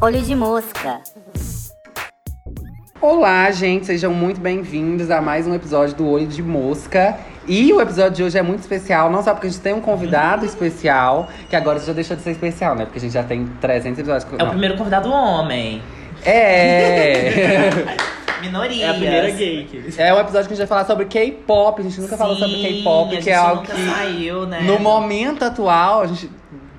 Olho de mosca. Olá, gente, sejam muito bem-vindos a mais um episódio do Olho de Mosca. E o episódio de hoje é muito especial, não só porque a gente tem um convidado especial, que agora já deixou de ser especial, né? Porque a gente já tem 300 episódios. É o primeiro convidado homem. É! Minorias. É a primeira gay que é um episódio que a gente vai falar sobre K-pop. A gente nunca falou sobre Sim, K-pop, que é algo que. saiu, né? No momento atual, a gente,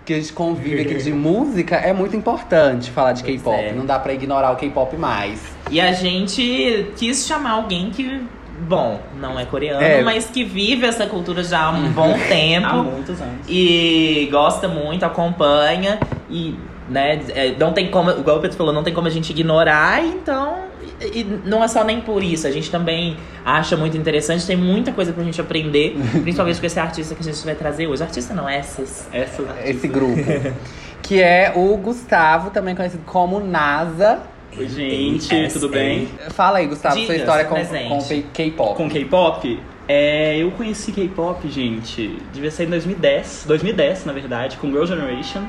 que a gente convive aqui de música, é muito importante falar de K-pop. é. Não dá pra ignorar o K-pop mais. E a gente quis chamar alguém que, bom, não é coreano, É. mas que vive essa cultura já há um bom há tempo. muitos anos. e gosta muito, acompanha. E, né, é, não tem como, igual o Pedro falou, não tem como a gente ignorar, então. E, não é só nem por isso, a gente também acha muito interessante, tem muita coisa pra gente aprender, principalmente com esse artista que a gente vai trazer hoje. Artista não, essas. Essa Esse grupo. que é o Gustavo, também conhecido como NASA. Oi, gente, Essa tudo bem? Fala aí, Gustavo, sua história com, com K-pop. Com K-pop? É, eu conheci K-pop, gente, devia ser em 2010, 2010, na verdade, com Girl Generation,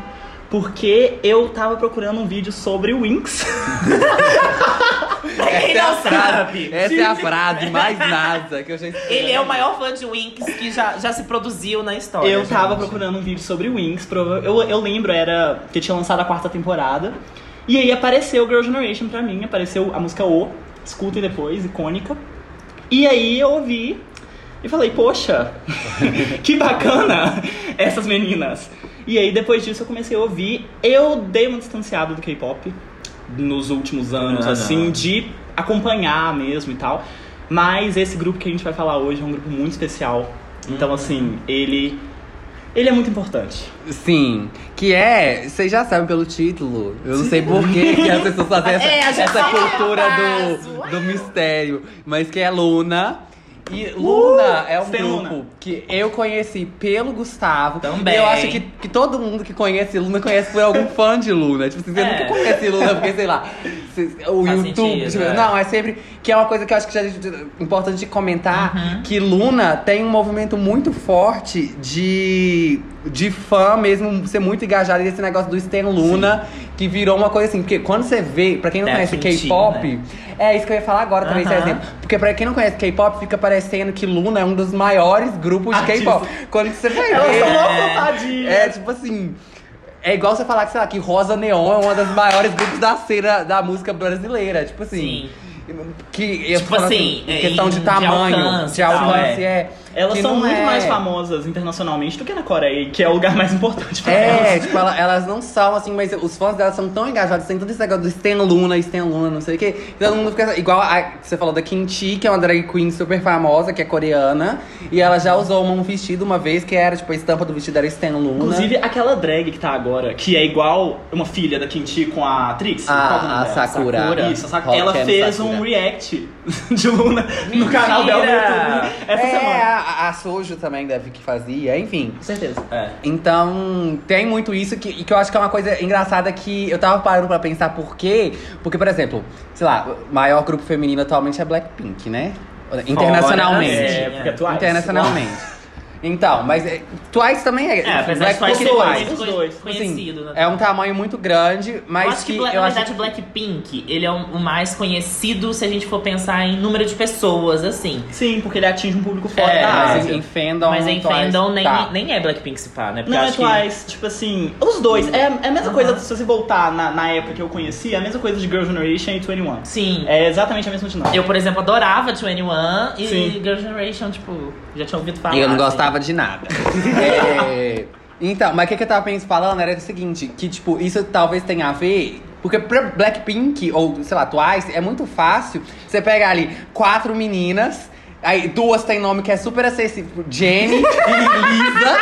porque eu tava procurando um vídeo sobre o Winx. Quem Essa é a frase, essa é a frase mais NASA que eu já ele é o maior fã de Winx que já, já se produziu na história. Eu tava gente. procurando um vídeo sobre o Winx, eu, eu lembro, era que tinha lançado a quarta temporada, e aí apareceu Girl Generation pra mim, apareceu a música O, escutem depois, icônica. E aí eu ouvi e falei, poxa, que bacana essas meninas. E aí depois disso eu comecei a ouvir, eu dei uma distanciada do K-pop nos últimos anos, Ah, assim, não. de acompanhar mesmo e tal. Mas esse grupo que a gente vai falar hoje é um grupo muito especial. Então, Uhum. assim, ele. Ele é muito importante. Sim, que é, vocês já sabem pelo título. Eu não sei por que que as pessoas fazem essa, É, essa cultura do, do mistério. Mas que é Luna. E Luna é um grupo Luna. que eu conheci pelo Gustavo. Também. E eu acho que, que todo mundo que conhece Luna conhece por algum fã de Luna. Tipo, assim, você É. nunca conhece Luna porque, sei lá, o Faz YouTube. sentido, tipo, é. Não, é sempre. Que é uma coisa que eu acho que já é importante de comentar. Uhum. Que Luna tem um movimento muito forte de, de fã mesmo, ser muito engajado nesse negócio do Stan Luna, que virou uma coisa assim. Porque quando você vê, pra quem não É, conhece K-pop, né? é isso que eu ia falar agora também, esse Aham. exemplo. Porque pra quem não conhece K-pop, fica parecendo que Luna é um dos maiores grupos de. K-pop. Quando você vai Elas são É. É tipo assim. É igual você falar que, sei lá, que Rosa Neon é uma das maiores grupos da cena da música brasileira. Tipo assim. Que, eu tô Tipo falando assim, em questão em- de de tamanho, alcance de alcance, é. é. Elas que são muito é- mais famosas internacionalmente do que na Coreia, que é o lugar mais importante pra É, elas. tipo, ela- elas não são assim, mas os fãs delas são tão engajados, tem todo esse negócio do Stan Luna, Stan Luna, não sei o quê. que Todo mundo fica. Igual a que você falou da Kimchi, que é uma drag queen super famosa, que é coreana. E ela já usou um vestido uma vez que era, tipo, a estampa do vestido era Stan Luna. Inclusive, aquela drag que tá agora, que é igual uma filha da Kimchi com a Trix. A- qual que é a dela? Sakura. Isso, a Sakura. Ela fez Sakura. um react de Luna no Mentira! canal dela no YouTube essa é, semana. A, a Sojo também deve que fazia, enfim. Com certeza. É. Então, tem muito isso que, que eu acho que é uma coisa engraçada que eu tava parando pra pensar por quê. Porque, por exemplo, sei lá, o maior grupo feminino atualmente é Blackpink, né? Internacionalmente. É, porque é Twice. Internacionalmente. Então, mas é, Twice também é. É, apesar de Blackpink Twice é os conhe- dois. conhecido, né? É um tamanho muito grande, mas eu acho que, que, eu na acho verdade, que- Blackpink, ele é o mais conhecido se a gente for pensar em número de pessoas, assim. Sim, porque ele atinge um público fora É, da mas em, em fandom, Mas em Twice, fandom nem, tá. nem é Blackpink se pá, né? Porque Não é acho que- Twice, tipo assim, os dois. É, é a mesma coisa, se você voltar na, na época que eu conheci, é a mesma coisa de Girl Generation e 21. Sim. É exatamente a mesma dinâmica. Eu, por exemplo, adorava 21 e Sim. Girl Generation, tipo, já tinha ouvido falar. E eu não assim. gostava de nada. É, Então, mas o que, que eu tava pensando falando era o seguinte, que tipo, isso talvez tenha a ver. Porque pra Blackpink, ou sei lá, Twice, é muito fácil. Você pega ali quatro meninas, aí duas tem nome que é super acessível. Jenny e Lisa.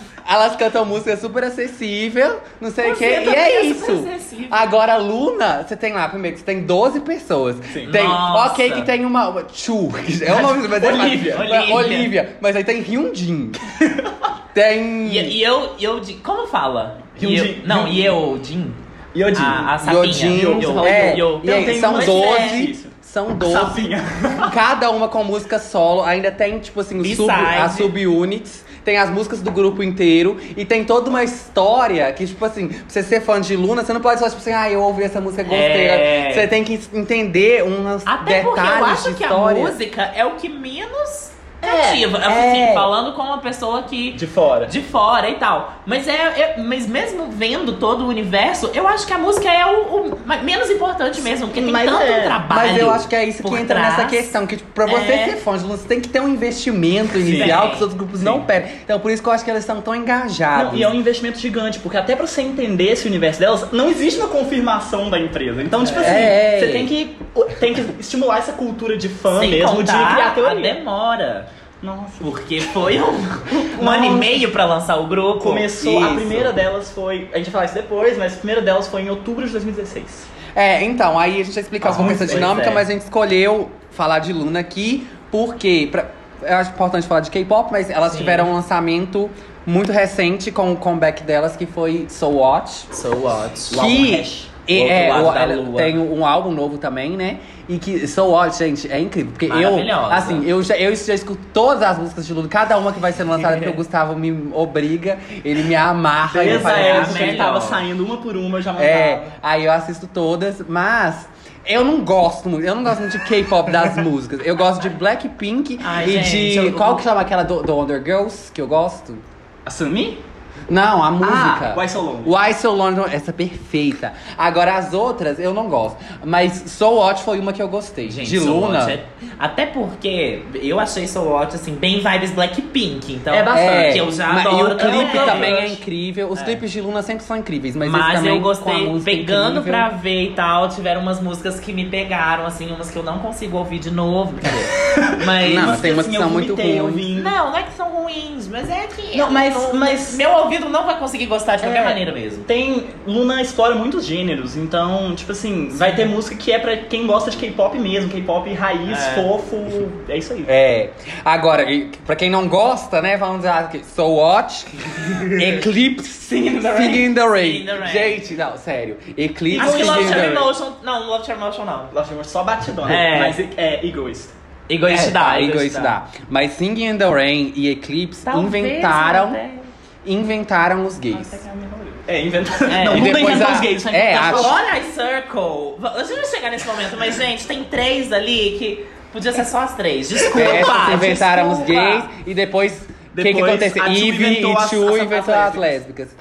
Elas cantam música super acessível, não sei o quê. E é é isso. super acessível. Agora, Luna, você tem lá, primeiro, que você tem 12 pessoas. Sim. Tem, Nossa. ok, que tem uma. Chu, é uma mas é- Olivia. Olivia. Olivia. Mas aí tem Hyunjin. tem. E, e eu, e eu, como fala? Hyunjin. Eu- Não, e eu, Jin? Yodin. A, a sapinha. Yodin, Yo, yo, é, yo, e aí, tem são mais 12. difícil. São 12. Sapinha. Cada uma com música solo. Ainda tem, tipo assim, sub, as subunits. Tem as músicas do grupo inteiro. E tem toda uma história que, tipo assim, pra você ser fã de Luna, você não pode só, tipo assim, ah, eu ouvi essa música, gostei. É. Você tem que entender umas Até porque eu detalhes acho de que história. a música é o que menos cativa. é. Assim, falando com uma pessoa que. De fora. De fora e tal. Mas é, é- Mas mesmo vendo todo o universo, eu acho que a música é o, o menos importante mesmo. Porque tem Mas tanto é. trabalho. Mas eu acho que é isso que entra trás. nessa questão. Que, tipo, pra você É. ser fã de você tem que ter um investimento inicial que os outros grupos não pedem. Então, por isso que eu acho que elas estão tão engajadas. Não, e é um investimento gigante, porque até pra você entender esse universo delas, não existe uma confirmação da empresa. Então, tipo assim, É. você tem que, tem que estimular essa cultura de fã Sem mesmo, de criar a teoria. demora. Nossa. Porque foi um, um ano e meio pra lançar o grupo. Começou, a Isso. primeira delas foi. A gente vai falar isso depois, mas a primeira delas foi em outubro de 2016. É, então, aí a gente vai explicar um pouco essa dinâmica, é. mas a gente escolheu falar de Luna aqui porque. Pra, eu acho importante falar de K-pop, mas elas Sim. tiveram um lançamento muito recente com o comeback delas, que foi So What. So what? Que. E- é, o- tem um álbum novo também, né? E que So What, gente, é incrível. Porque eu, assim, eu já, eu já escuto todas as músicas de Luna, cada uma que vai ser lançada, porque o Gustavo me obriga, ele me amarra. eu Desde a "Ah, época que tava saindo uma por uma, eu já mandava. é, aí eu assisto todas, mas eu não gosto muito. Eu não gosto muito de K-pop das músicas. Eu gosto de Blackpink Ai, e gente, de. Qual que chama aquela do, do Wonder Girls que eu gosto? A Sunmi? Não, a música. Ah, Why So Long. Why So Long, essa é perfeita. Agora as outras eu não gosto. Mas So What foi uma que eu gostei. Gente, de So Luna. What é- Até porque eu achei So What, assim, bem vibes Blackpink. Então, É bastante. É, eu já mas- adoro E o clipe também. também é incrível. Os clipes de Luna sempre são incríveis, mas, Mas também eu gostei, música pegando incrível. pra ver e tal, tiveram umas músicas que me pegaram, assim, umas que eu não consigo ouvir de novo. Mas. Não, mas tem umas assim, que são muito ruins. Não, não é que são ruins, mas é que. Não, mas- eu mas- Meu ouvido não vai conseguir gostar de qualquer É. maneira mesmo. Tem. Luna explora muitos gêneros, então, tipo assim, vai ter música que é pra quem gosta de K-pop mesmo, K-pop raiz, É. fofo. É isso aí. É. Agora, pra quem não gosta, né, vamos dizer aqui. So What? Eclipse Singing in the Rain. Singing in the Rain. Singing in the Rain. Gente, não, sério. Eclipse Acho que Love in the Charm Rain. Emotion. Não, Love Charm Emotion não. Love Chamber só batidona, É. mas é egoísta. Egoísta É, dá, tá, egoísta dá. Mas Singing in the Rain e Eclipse Talvez, inventaram, até. Inventaram os gays. É. É. Não, E o mundo depois a- os gays. isso é, Olha a Circle. A gente vai chegar nesse momento, mas, gente, tem três ali que podia ser só as três. Desculpa. Essas inventaram os desculpa. gays e depois. O que, que aconteceu? inventou e Chu as inventou as lésbicas.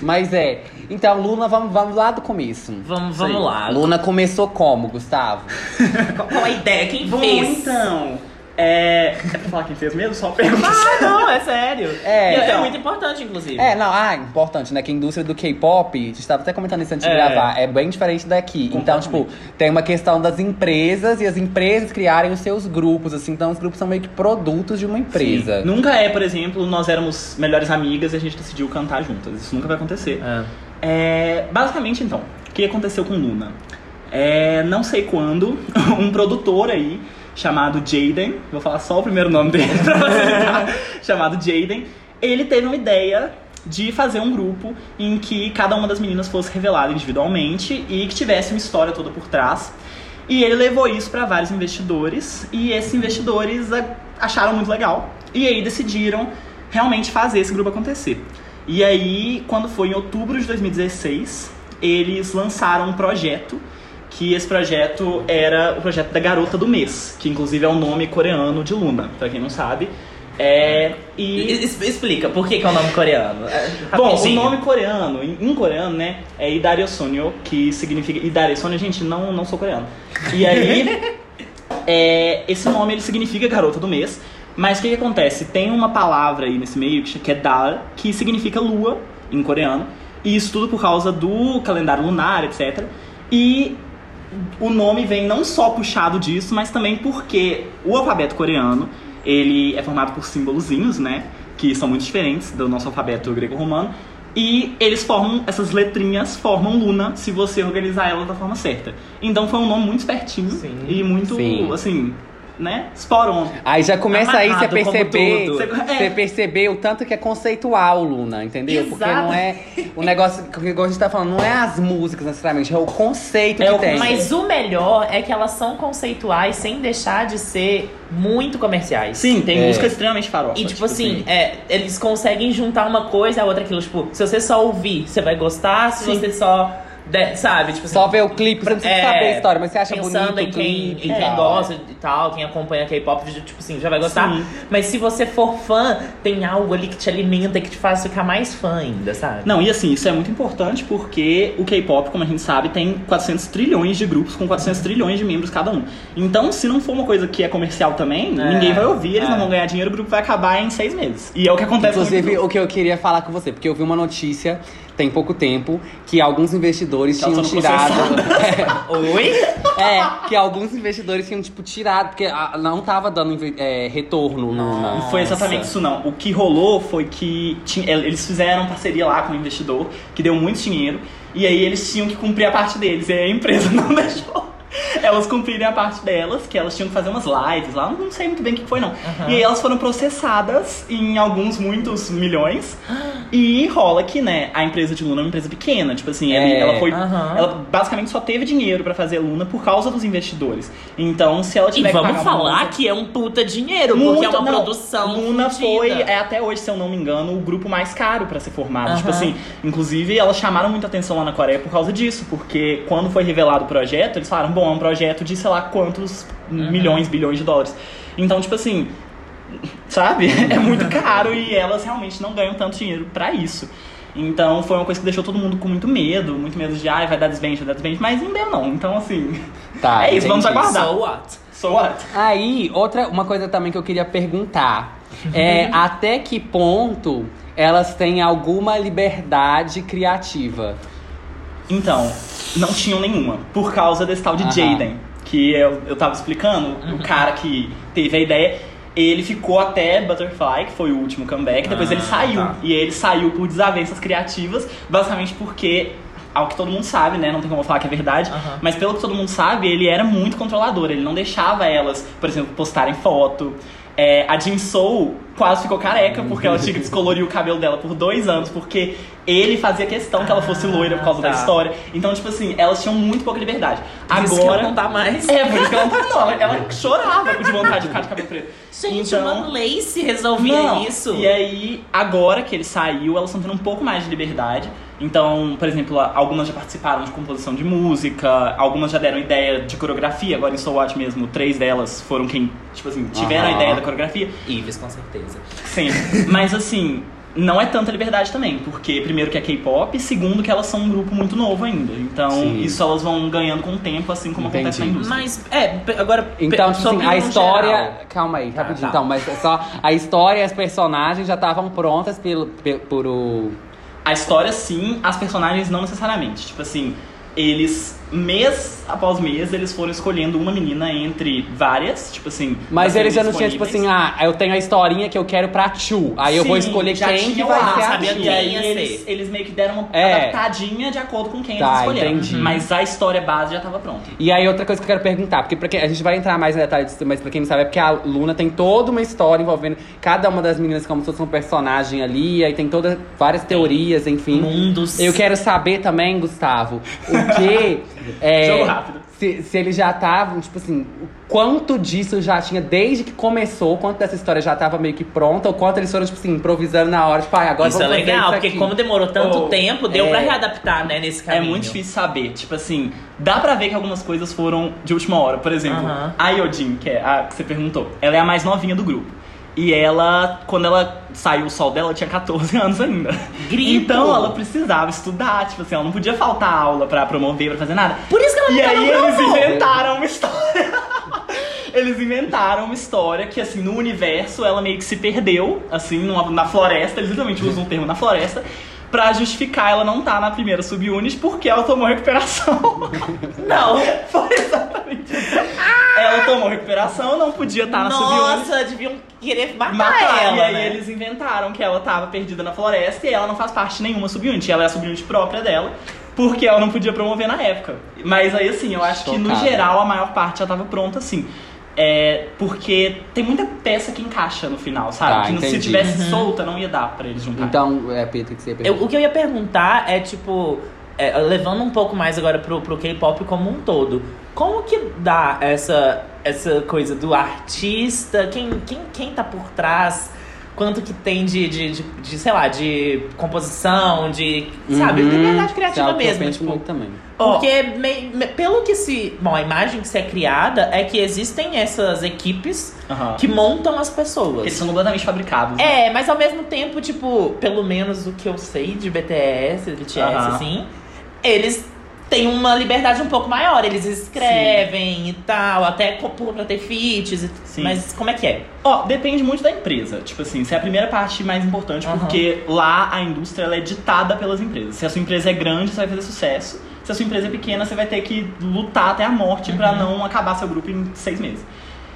Mas é. Então, Luna, vamos, vamos lá do começo. Vamos, vamos lá. Luna começou como, Gustavo? Qual, qual a ideia? Quem Bom, fez? então. É. É pra falar quem fez mesmo? Só uma pergunta. Ah, não, é sério. É, E é então. muito importante, inclusive. É, não, ah, importante, né? Que a indústria do K-pop, a gente tava até comentando isso antes de É. gravar, é bem diferente daqui. Então, tipo, tem uma questão das empresas e as empresas criarem os seus grupos, assim. Então, os grupos são meio que produtos de uma empresa. Sim. Nunca é, por exemplo, nós éramos melhores amigas e a gente decidiu cantar juntas. Isso nunca vai acontecer. É. É, basicamente, então, o que aconteceu com Luna? É, não sei quando, um produtor aí, chamado Jaden, vou falar só o primeiro nome dele pra facilitar, chamado Jaden, ele teve uma ideia de fazer um grupo em que cada uma das meninas fosse revelada individualmente e que tivesse uma história toda por trás. E ele levou isso para vários investidores e esses investidores acharam muito legal e aí decidiram realmente fazer esse grupo acontecer. E aí, quando foi em outubro de 2016, eles lançaram um projeto que esse projeto era o projeto da Garota do Mês, que inclusive é o nome coreano de Luna, pra quem não sabe. É, e Explica, por que, que é o nome coreano? É, Bom, o nome coreano, em, em coreano, né, é Idario Sonyo, que significa. Idario Sonyo, gente, não, não sou coreano. E aí, é, esse nome ele significa garota do mês. Mas o que, que acontece? Tem uma palavra aí nesse meio que é Dar, que significa lua em coreano. E isso tudo por causa do calendário lunar, etc. E o nome vem não só puxado disso, mas também porque o alfabeto coreano, ele é formado por símbolozinhos, né? Que são muito diferentes do nosso alfabeto grego-romano. E eles formam, essas letrinhas formam Luna se você organizar elas da forma certa. Então foi um nome muito espertinho Sim. e muito, Sim. assim, né, spot on. Aí já começa aí você perceber, você É. perceber o tanto que é conceitual, Luna, entendeu? Porque Exato. não é o negócio que igual a gente tá falando, não é as músicas necessariamente, é o conceito É que o tem. Mas o melhor é que elas são conceituais sem deixar de ser muito comerciais. Sim, tem É. música extremamente farofa. E tipo, assim, é, eles conseguem juntar uma coisa a outra aquilo. Tipo, se você só ouvir, você vai gostar. Se Sim. você só. De- sabe? Tipo, Só ver o clipe, você não precisa É, saber a história, mas você acha Pensando bonito em o quem, clipe em e quem tal. gosta e tal, quem acompanha K-pop, tipo assim, já vai gostar. Sim. Mas se você for fã, tem algo ali que te alimenta e que te faz ficar mais fã ainda, sabe? Não, e assim, isso é muito importante porque o K-pop, como a gente sabe, tem 400 trilhões de grupos com 400 trilhões de membros cada um. Então, se não for uma coisa que é comercial também, É, ninguém vai ouvir, eles é. não vão ganhar dinheiro, o grupo vai acabar em seis meses. E é o que acontece com Inclusive, o que eu queria falar com você, porque eu vi uma notícia tem pouco tempo que alguns investidores Que elas tinham tirado. Oi? é, que alguns investidores tinham, tipo, tirado, porque não tava dando é, retorno no. na- Não foi exatamente isso, não. O que rolou foi que tinha- eles fizeram parceria lá com um investidor que deu muito dinheiro. E aí eles tinham que cumprir a parte deles. E aí a empresa não deixou elas cumprirem a parte delas, que elas tinham que fazer umas lives lá. Não sei muito bem o que foi, não. E aí elas foram processadas em alguns, muitos milhões. E rola que, né, a empresa de Luna é uma empresa pequena. Tipo assim, ela- É. ela foi. Aham. Ela basicamente só teve dinheiro pra fazer Luna por causa dos investidores. Então, se ela E tiver que vamos pagar falar multa- que é um puta dinheiro, porque muito, é uma não. produção. Luna fudida. foi, é até hoje, se eu não me engano, o grupo mais caro pra ser formado. Tipo Aham. assim, inclusive elas chamaram muita atenção lá na Coreia por causa disso, porque quando foi revelado o projeto, eles falaram, bom, é um projeto de sei lá quantos milhões, bilhões de dólares. Então, tipo assim, sabe? É muito caro e elas realmente não ganham tanto dinheiro pra isso. Então foi uma coisa que deixou todo mundo com muito medo, muito medo de, ai, vai dar desvende, vai dar desvende, mas não deu não. Então, assim, Tá, é isso, vamos entendi. aguardar. So what? So what? Aí, outra uma coisa também que eu queria perguntar é até que ponto elas têm alguma liberdade criativa? Então, não tinham nenhuma. Por causa desse tal de Aham. Jaden. Que eu, eu tava explicando, o cara que teve a ideia, ele ficou até Butterfly, que foi o último comeback, depois Ah, ele saiu. tá. E ele saiu por desavenças criativas, basicamente porque. Ao que todo mundo sabe, né? Não tem como eu falar que é verdade. Aham. Mas pelo que todo mundo sabe, ele era muito controlador. Ele não deixava elas, por exemplo, postarem foto. É, a Jin Soul quase ficou careca porque ela tinha que descolorir o cabelo dela por dois anos, porque ele fazia questão que ela fosse loira por causa tá. da história. Então, tipo assim, elas tinham muito pouca liberdade. Por isso que ela Agora. não tá mais. É, por isso que ela não tá não, ela, chorava de vontade de ficar de cabelo preto. Gente, Então- uma Lace resolvia Não. isso. E aí, agora que ele saiu, elas estão tendo um pouco mais de liberdade. Então, por exemplo, algumas já participaram de composição de música, algumas já deram ideia de coreografia. Agora em Soul Watch mesmo, três delas foram quem, tipo assim, tiveram a ideia da coreografia. Ives, com certeza. Sim. Mas assim, não é tanta liberdade também, porque primeiro que é K-pop, segundo que elas são um grupo muito novo ainda. Então, Sim. isso elas vão ganhando com o tempo, assim como acontece na Entendi. indústria. Mas, é, agora. Então, tipo assim, a história. geral. Calma aí, rapidinho. tá. Então, mas é só. A história e as personagens já estavam prontas pelo, pe- por o. A história, sim, as personagens não necessariamente. Tipo assim, eles, mês após mês, eles foram escolhendo uma menina entre várias, tipo assim. Mas eles já não tinham, tipo assim, ah, eu tenho a historinha que eu quero pra Chu. Aí eu vou Sim, escolher já quem que vai lá, ser a sabia Chu. E quem aí ia eles, ser. eles meio que deram uma É. adaptadinha de acordo com quem Tá, eles escolheram. entendi. Mas a história base já tava pronta. E aí, outra coisa que eu quero perguntar, porque pra quem, a gente vai entrar mais em detalhes disso, mas pra quem não sabe, é porque a Luna tem toda uma história envolvendo cada uma das meninas como se fosse um personagem ali, aí tem todas várias teorias, enfim. Mundos. Eu quero saber também, Gustavo, o que. é, Jogo rápido. Se, se eles já estavam, tipo assim, quanto disso já tinha desde que começou, quanto dessa história já tava meio que pronta, ou quanto eles foram, tipo assim, improvisando na hora, tipo, ah, agora Isso é legal, isso porque aqui. como demorou tanto Oh, tempo, deu é. pra readaptar, né, nesse É caminho. muito difícil saber. Tipo assim, dá pra ver que algumas coisas foram de última hora. Por exemplo, Aham. a Yodin, que é a que você perguntou, ela é a mais novinha do grupo. E ela, quando ela saiu o sol dela, ela tinha 14 anos ainda. Grito! Então ela precisava estudar, tipo assim, ela não podia faltar aula pra promover, pra fazer nada. Por isso que ela E não tá aí eles inventaram uma história. Eles inventaram uma história que, assim, no universo ela meio que se perdeu, assim, numa- na floresta, eles literalmente usam o termo na floresta, pra justificar ela não estar na primeira subunit porque ela tomou recuperação. Não. Foi exatamente isso. Ela tomou recuperação, não podia estar na subunit. Nossa, deviam querer matar, Matar, ela, e aí né? eles inventaram que ela tava perdida na floresta e ela não faz parte de nenhuma subunit. Ela é a subunit própria dela, porque ela não podia promover na época. Mas aí, assim, eu acho que no geral a maior parte já tava pronta, assim. É porque tem muita peça que encaixa no final, sabe? Tá, que se entendi. tivesse Uhum. solta, não ia dar pra eles juntarem. Então, é, Pedro, que você ia Eu- perguntar. o que eu ia perguntar é, tipo, é, levando um pouco mais agora pro, pro K-pop como um todo. Como que dá essa, essa coisa do artista? Quem, quem, quem tá por trás? Quanto que tem de, de, de, de, sei lá, de composição, de, sabe, Uhum. liberdade é criativa eu mesmo. penso Tipo, muito também. porque, me- me- pelo que se. Bom, a imagem que se é criada é que existem essas equipes Aham. que montam as pessoas. Eles são completamente fabricados. né? É, mas ao mesmo tempo, tipo, pelo menos o que eu sei de BTS, BTS, Aham. assim, eles têm uma liberdade um pouco maior. Eles escrevem e tal, até pra ter feats. e- Sim. Mas como é que é? Ó, depende muito da empresa. Tipo assim, se é a primeira parte mais importante, Aham. porque lá a indústria ela é ditada pelas empresas. Se a sua empresa é grande, você vai fazer sucesso. Se a sua empresa é pequena, você vai ter que lutar até a morte pra não acabar seu grupo em seis meses.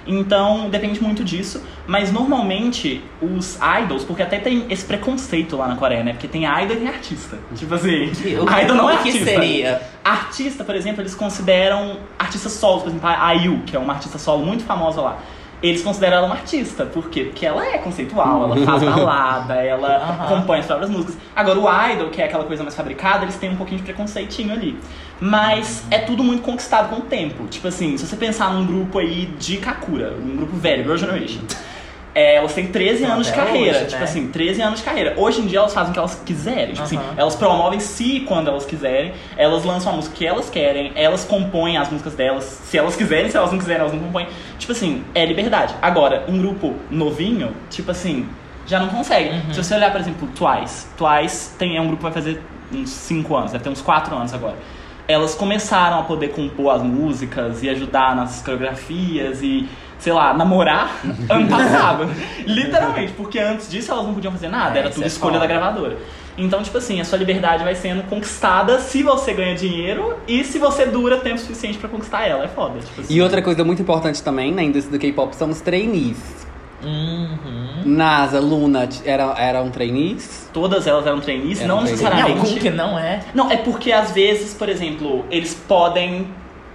Então, depende muito disso. Mas normalmente, os idols, porque até tem esse preconceito lá na Coreia, né? Porque tem idol e tem artista. Tipo assim, O, idol não é que artista. seria? Artista, por exemplo, eles consideram artistas solos, por exemplo, a IU, que é uma artista solo muito famosa lá. Eles consideram ela uma artista, por quê? Porque ela é conceitual, ela faz balada, ela Aham. compõe as próprias músicas. Agora, o idol, que é aquela coisa mais fabricada, eles têm um pouquinho de preconceitinho ali. Mas é tudo muito conquistado com o tempo. Tipo assim, se você pensar num grupo aí de Kakura, um grupo velho, Girl Generation. É, elas têm 13 Então, anos de carreira. hoje, tipo né? assim, 13 anos de carreira. Hoje em dia elas fazem o que elas quiserem. Tipo assim, Aham. elas promovem se quando elas quiserem. Elas lançam a música que elas querem. Elas compõem as músicas delas. Se elas quiserem, se elas não quiserem, elas não compõem. Tipo assim, é liberdade. Agora, um grupo novinho, tipo assim, já não consegue. Uhum. Se você olhar, por exemplo, Twice. Twice tem, é um grupo que vai fazer uns 5 anos, deve ter uns 4 anos agora. Elas começaram a poder compor as músicas e ajudar nas coreografias e, sei lá, namorar ano passado. Literalmente, porque antes disso elas não podiam fazer nada, É, era tudo é escolha foda. da gravadora. Então, tipo assim, a sua liberdade vai sendo conquistada se você ganha dinheiro e se você dura tempo suficiente pra conquistar ela. É foda. Tipo assim. E outra coisa muito importante também na indústria do K-pop são os trainees. Uhum. NASA, Luna era, eram trainees. Todas elas eram trainees, Eram não trainees. Necessariamente. algum que não é? Não, é porque às vezes, por exemplo, eles podem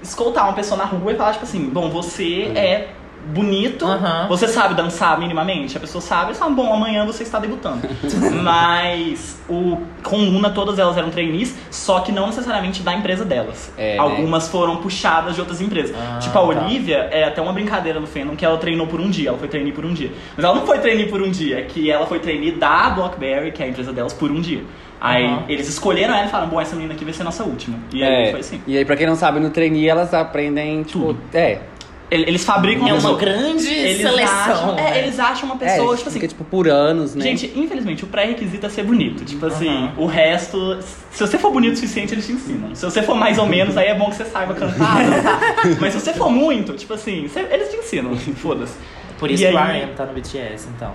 escoltar uma pessoa na rua e falar, tipo assim, bom, você é bonito, você sabe dançar minimamente? A pessoa sabe, falam, bom, amanhã você está debutando. Mas o, com Luna, todas elas eram trainees, só que não necessariamente da empresa delas. É, né? Algumas foram puxadas de outras empresas. Ah, tipo, a tá. Olivia é até uma brincadeira no fandom que ela treinou por um dia, ela foi trainee por um dia. Mas ela não foi trainee por um dia, é que ela foi trainee da Blockberry, que é a empresa delas, por um dia. Aí Aham. eles escolheram ela e falaram, bom, essa menina aqui vai ser nossa última. E aí É. foi assim. E aí, pra quem não sabe, no trainee elas aprendem, tipo, Tudo. é. Ele- Eles fabricam É uma pessoa. grande Eles seleção. acham, é, né? eles acham uma É, pessoa, isso tipo assim. fica, tipo, por anos, né? Gente, infelizmente, o pré-requisito é ser bonito. Tipo assim, Aham. o resto. Se você for bonito o suficiente, eles te ensinam. Se você for mais ou menos, aí é bom que você saiba cantar, dançar. Mas se você for muito, tipo assim, você- eles te ensinam. Foda-se. Por isso E que o aí- RM tá no BTS, então.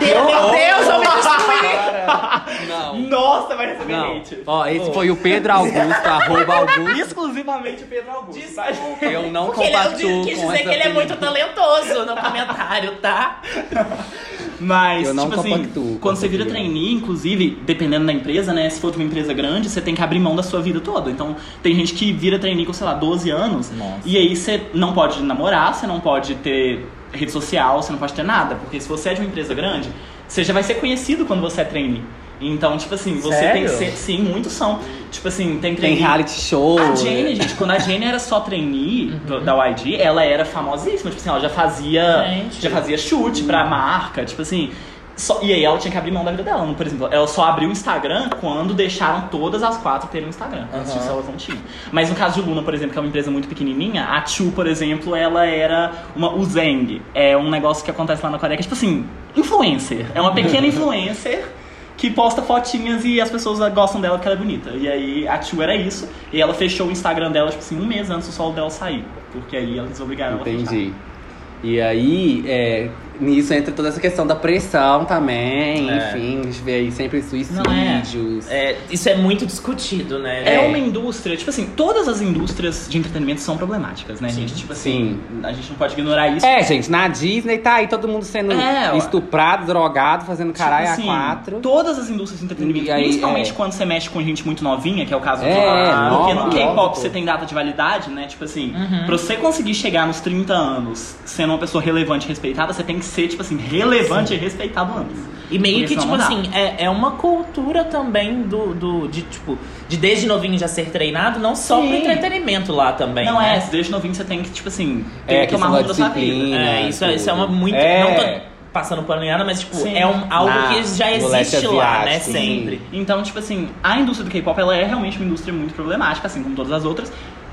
Meu Deus, eu me destruí! Não. Nossa, vai receber Não. hate. Ó, esse foi o Pedro Augusto, arroba Augusto. Exclusivamente o Pedro Augusto. tá? Eu não Porque ele, eu compactuo quis com dizer essa que ele é muito talentoso no comentário, tá? Mas, Eu não tipo assim, com quando essa você vira opinião. trainee, inclusive, dependendo da empresa, né? Se for de uma empresa grande, você tem que abrir mão da sua vida toda. Então, tem gente que vira trainee com, sei lá, 12 anos. Nossa. E aí você não pode namorar, você não pode ter rede social, você não pode ter nada. Porque se você é de uma empresa grande, você já vai ser conhecido quando você é trainee. Então, tipo assim, você tem que Sério? ser. Sim, muitos são. Tipo assim, tem Tem trainee. reality show. A Jenny, gente, quando a Jenny era só trainee do- da YG, ela era famosíssima. Tipo assim, ela já fazia. Gente. Já fazia chute pra marca, tipo assim. Só- e aí ela tinha que abrir mão da vida dela. Por exemplo, ela só abriu o Instagram quando deixaram todas as quatro terem um Instagram. Antes Aham. disso elas não tinham. Mas no caso de Luna, por exemplo, que é uma empresa muito pequenininha, a Chu, por exemplo, ela era uma Uzeng. É um negócio que acontece lá na Coreia que é tipo assim, influencer. É uma pequena influencer que posta fotinhas e as pessoas gostam dela porque ela é bonita. E aí a Chu era isso. E ela fechou o Instagram dela, tipo assim, um mês antes do solo dela sair. Porque aí eles obrigaram ela a fechar. Entendi. E aí, é, nisso entra toda essa questão da pressão também. É. Enfim, a gente vê aí sempre suicídios. É, isso é muito discutido, né? É, É. uma indústria, tipo assim, todas as indústrias de entretenimento são problemáticas, né, gente? Tipo assim, a gente não pode ignorar isso. É, gente, na Disney tá aí todo mundo sendo É, estuprado, drogado, fazendo caralho Tipo assim, a quatro. Todas as indústrias de entretenimento, aí, principalmente é. quando você mexe com gente muito novinha, que é o caso É, de Porque no K-pop você tem data de validade, né? Tipo assim, Uhum. pra você conseguir chegar nos 30 anos sendo uma pessoa relevante e respeitada, você tem que ser, tipo assim, relevante e respeitado antes. E meio Porque que, tipo assim, é, é uma cultura também do, do. de, tipo, de desde novinho já ser treinado, não só pro Sim. entretenimento lá também. Não né? é, desde novinho você tem que, tipo assim, É, tem a que tomar rumo da sua vida. É, isso, é- isso é uma muito. É. Não tô passando pano em nada, mas tipo, Sim. é um, algo Na- que já existe lá, né? Sempre. Então, tipo assim, a indústria do K-pop ela é realmente uma indústria muito problemática, assim como todas as outras.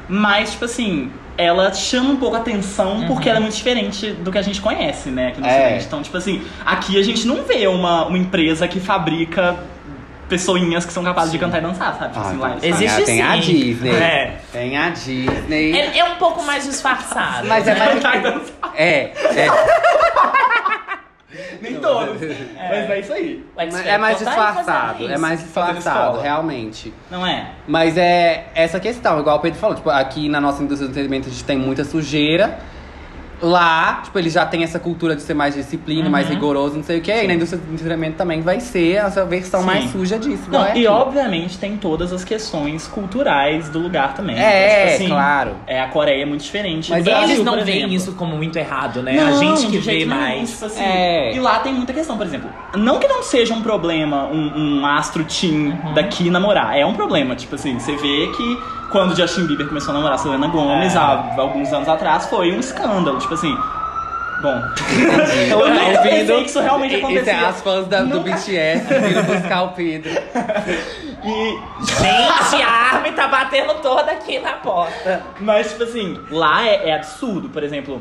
Mas, tipo assim, ela chama um pouco a atenção porque ela é muito diferente do que a gente conhece, né? Aqui no É. Ocidente. Então, tipo assim, aqui a gente não vê uma, uma empresa que fabrica pessoinhas que são capazes de cantar e dançar, sabe? Tipo Ah, assim, lá eles tem, Existe a, tem a sim. Disney. É. Tem a Disney. É, é um pouco mais disfarçado. Mas é né? mais. Cantar e dançar. É, é. Nem todos. Mas é isso aí. O X É mais disfarçado. É mais disfarçado, realmente. Não é? Mas é essa questão, igual o Pedro falou, tipo, aqui na nossa indústria do entretenimento a gente tem muita sujeira. Lá, tipo, eles já têm essa cultura de ser mais disciplina, mais rigoroso, não sei o que. E na indústria do entretenimento também vai ser essa versão Sim. mais suja disso. Não, é e aqui. obviamente tem todas as questões culturais do lugar também. É, tipo claro. É, a Coreia é muito diferente. Mas Brasil, Eles não veem isso como muito errado, né? a Não, gente que vê mais. tipo assim, É. E lá tem muita questão, por exemplo. Não que não seja um problema um, um astro teen Uhum. daqui namorar. É um problema. Tipo assim, você vê que quando o Justin Bieber começou a namorar a Selena Gomez É. há alguns anos atrás foi um escândalo. Tipo assim. Bom. Eu nunca pensei ouvindo- que isso realmente é acontecia. as fãs da- do BTS vindo buscar o Pedro. E Gente, a Armin tá batendo toda aqui na porta. Mas, tipo assim, lá é, é absurdo. Por exemplo,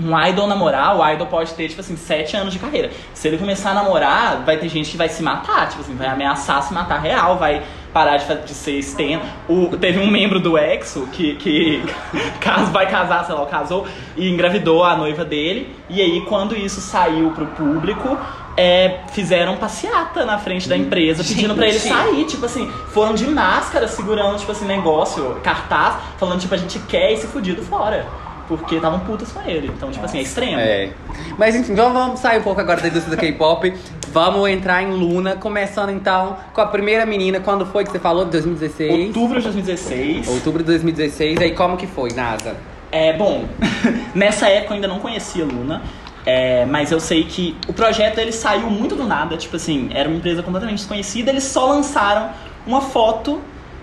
um idol namorar, o idol pode ter, tipo assim, sete anos de carreira. Se ele começar a namorar, vai ter gente que vai se matar, tipo assim, vai ameaçar se matar real, vai parar de, de ser stand. O, teve um membro do EXO que, que caso vai casar, sei lá, casou e engravidou a noiva dele. E aí, quando isso saiu pro público, é, fizeram passeata na frente da empresa, pedindo pra ele sair. Tipo assim, foram de máscara segurando, tipo assim, negócio, cartaz, falando, tipo, a gente quer esse fudido fora. Porque estavam putas com ele. Então, tipo assim, é extremo. É. Mas enfim, vamos, vamos sair um pouco agora da indústria do K-pop. Vamos entrar em Luna, começando então com a primeira menina. Quando foi que você falou? 2016? Outubro de 2016. Outubro de 2016. Aí como que foi, NASA? É, bom, nessa época eu ainda não conhecia Luna. é, mas eu sei que o projeto ele saiu muito do nada, tipo assim, era uma empresa completamente desconhecida, eles só lançaram uma foto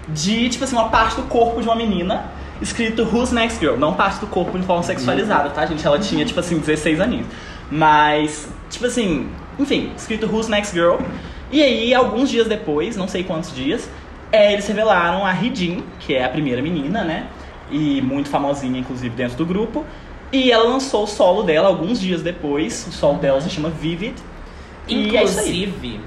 de, tipo assim, uma parte do corpo de uma menina, escrito Who's Next Girl, não parte do corpo de forma sexualizada, tá, gente? Ela tinha, tipo assim, 16 aninhos. Mas, tipo assim, enfim, escrito Who's Next Girl. E aí, alguns dias depois, não sei quantos dias, é, eles revelaram a Ridin, que é a primeira menina, né? E muito famosinha, inclusive, dentro do grupo. E ela lançou o solo dela alguns dias depois. O solo dela se chama Vivid. E é isso aí. Inclusive,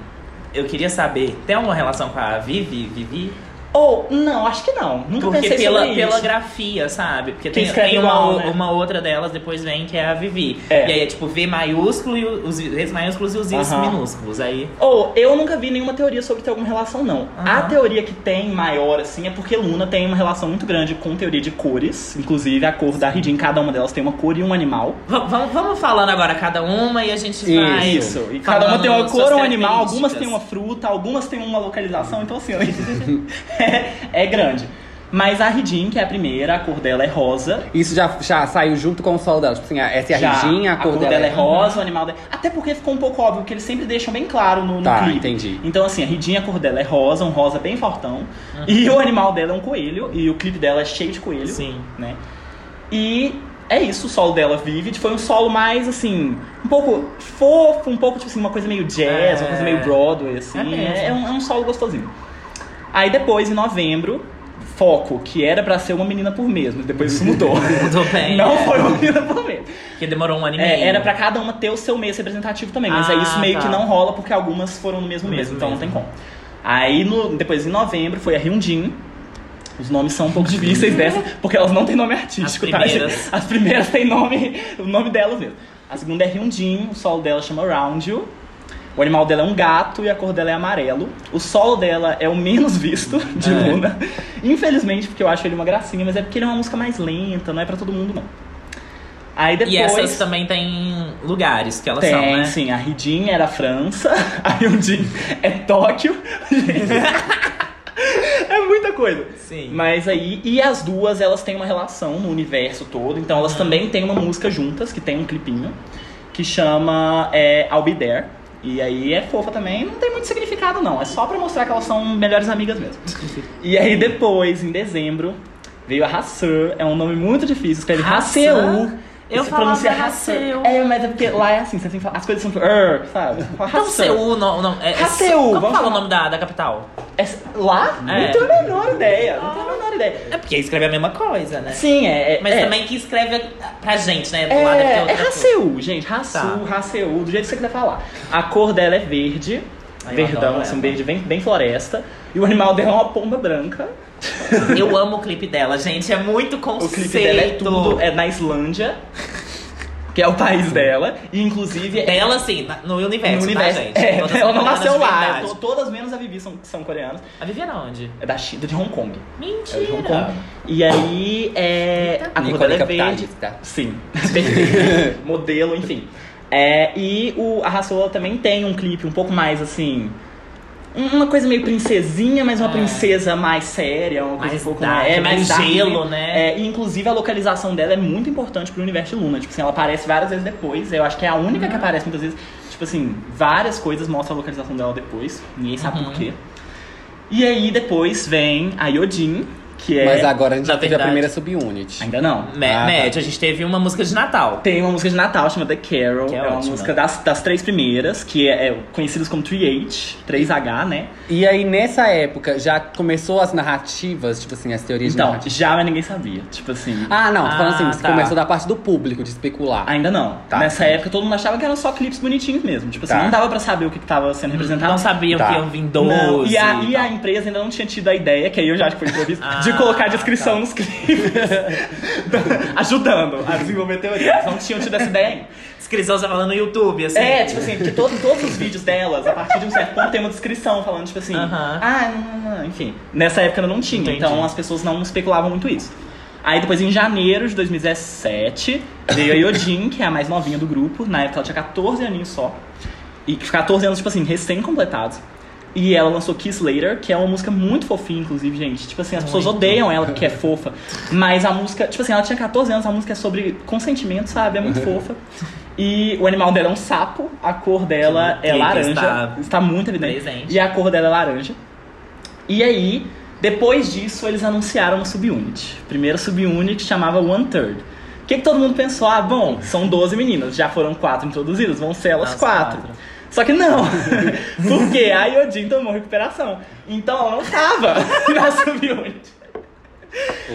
eu queria saber, tem alguma relação com a Vivi? Vivi? Ou, não, acho que não. Nunca Porque pensei pela, sobre pela isso. grafia, sabe? Porque Que tem, tem uma, o- né? uma outra delas, depois vem, que é a Vivi. É. E aí é tipo V maiúsculo e os Vs maiúsculos e os Is Aham. minúsculos. Aí. Ou, eu nunca vi nenhuma teoria sobre ter alguma relação, não. A Aham. teoria que tem maior, assim, é porque Luna tem uma relação muito grande com teoria de cores. Inclusive, a cor da Ridin, cada uma delas tem uma cor e um animal. Va- Vamos, vamos falando agora cada uma e a gente vai. Isso. E cada uma tem uma cor ou um animal, algumas têm uma fruta, algumas têm uma localização, então assim, é, é grande. Mas a Ridin, que é a primeira, a cor dela é rosa. Isso já, já saiu junto com o solo dela. Tipo assim, essa é a Já, Regina, a cor, dela é rosa, o animal dela. Até porque ficou um pouco óbvio que eles sempre deixam bem claro no, no Tá, clipe. entendi. Então, assim, a Ridinha, a cor dela é rosa, um rosa bem fortão. E o animal dela é um coelho. E o clipe dela é cheio de coelho. Sim. Né? E é isso, o solo dela Vivid. Foi um solo mais, assim, um pouco fofo, um pouco, tipo assim, uma coisa meio jazz, É. uma coisa meio Broadway, assim. É. É, um, é um solo gostosinho. Aí depois, em novembro, Foco, que era pra ser uma menina por mês, mas depois isso mudou. Mudou bem. Não foi uma menina por mês. Que demorou um ano e É, meio. era pra cada uma ter o seu mês representativo também, mas aí Ah, isso meio tá. que não rola porque algumas foram no mesmo No mês, mesmo então mês, não tem como. Aí no- depois em novembro foi a Hyundin. Os nomes são um pouco difíceis dessa, porque elas não têm nome artístico, As tá? primeiras. As primeiras têm nome, o nome delas mesmo. A segunda é Hyundin, o solo dela chama Round You. O animal dela é um gato e a cor dela é amarelo. O solo dela é o menos visto de É. Luna. Infelizmente, porque eu acho ele uma gracinha, mas é porque ele é uma música mais lenta, não é pra todo mundo, não. Aí depois. E essas também tem lugares que elas Tem, são, né? sim. A Ridin era França, a Hyundin é Tóquio. é muita coisa. Sim. Mas aí, e as duas, elas têm uma relação no universo todo. Então elas também têm uma música juntas, que tem um clipinho, que chama é, I'll Be There. E aí é fofa também, não tem muito significado não. É só pra mostrar que elas são melhores amigas mesmo. e aí depois, em dezembro, veio a Hasseur. É um nome muito difícil, escreve Hasseur? Eu falava pronuncia Hasseur. É, mas é porque lá é assim, você tem que falar, as coisas são tipo, er, sabe? Fala Então. Seul, não, não, é, é- Hasseur, Como vamos fala o chamar. nome da, da capital? É- lá? É. Não tenho a menor ideia, não tenho a menor ideia. É porque escreve a mesma coisa, né? Sim, é. é Mas é. também que escreve pra gente, né? Do lado é, É, é gente. Raceú, Tá. Raceú, do jeito que você quiser falar. A cor dela é verde. Ai, verdão, assim, um verde bem, bem floresta. E o animal dela é uma pomba branca. Eu amo o clipe dela, gente. É muito O conceito. clipe dela é tudo. É na Islândia, que é o país dela. E inclusive. é- Dela, assim, na- no universo, no universo. tá, gente? É, Todas ela não nasceu de lá. to- todas menos a Vivi são, são coreanas. A Vivi era onde? É da China, de Hong Kong. É de Hong Kong. Mentira. E aí, é, a cor Nicole dela é verde. Sim, perfeito. Modelo, enfim. É, e o, a Rassola também tem um clipe um pouco mais assim. Uma coisa meio princesinha, mas uma É. princesa mais séria, uma coisa Mais um pouco dark, mais, é, mais dark. gelo, né? É, e inclusive a localização dela é muito importante pro universo de Luna. Tipo assim, ela aparece várias vezes depois. Eu acho que é a única que Uhum. aparece muitas vezes. Tipo assim, várias coisas mostram a localização dela depois. Ninguém sabe Uhum. por quê. E aí depois vem a Yodin, que é. Mas agora a gente já teve a verdade- primeira subunit. Ainda não. Me- Ah, tá. Médio, a gente teve uma música de Natal. Tem uma música de Natal chamada The Carol. Que é é uma música das, das três primeiras, que é, é conhecidas como 3H, 3H, né? E aí, nessa época, já começou as narrativas, tipo assim, as teorias de Então, narrativa? já, mas ninguém sabia. Tipo assim. Ah, não, tô falando Ah, assim, tá. começou da parte do público, de especular. Ainda não. Tá. Nessa época todo mundo achava que eram só clipes bonitinhos mesmo. Tipo assim, Tá. não dava pra saber o que, que tava sendo representado. Não sabiam Tá. que iam vir 12. Não, e, a, e a empresa ainda não tinha tido a ideia, que aí eu já acho que foi improviso, Ah, de colocar a descrição tá. nos clipes. ajudando a desenvolver teorias. Eles não tinham tido essa ideia ainda. Descrição você falando no YouTube, assim. É, tipo assim, porque todo- todos os vídeos delas, a partir de um certo ponto, tem uma descrição falando, tipo assim, Aham. ah, não, não, não, enfim. Nessa época ainda não tinha, Entendi. então as pessoas não especulavam muito isso. Aí depois, em janeiro de 2017, veio a Yodin, que é a mais novinha do grupo. Na época ela tinha 14 aninhos só. E 14 anos, tipo assim, recém-completados. E ela lançou Kiss Later, que é uma música muito fofinha, inclusive, gente. Tipo assim, as pessoas Muito. odeiam ela porque é fofa. Mas a música, tipo assim, ela tinha 14 anos, a música é sobre consentimento, sabe? É muito fofa. E o animal dela é um sapo, a cor dela Que é laranja. está Está muito evidente. presente. E a cor dela é laranja. E aí, depois disso, eles anunciaram uma subunit. Primeira subunit chamava One Third. O que, que todo mundo pensou? Ah, bom, são 12 meninas, já foram quatro introduzidas, vão ser elas As quatro. quatro. Só que não, porque a Yodin tomou recuperação. Então ela não tava na subunit.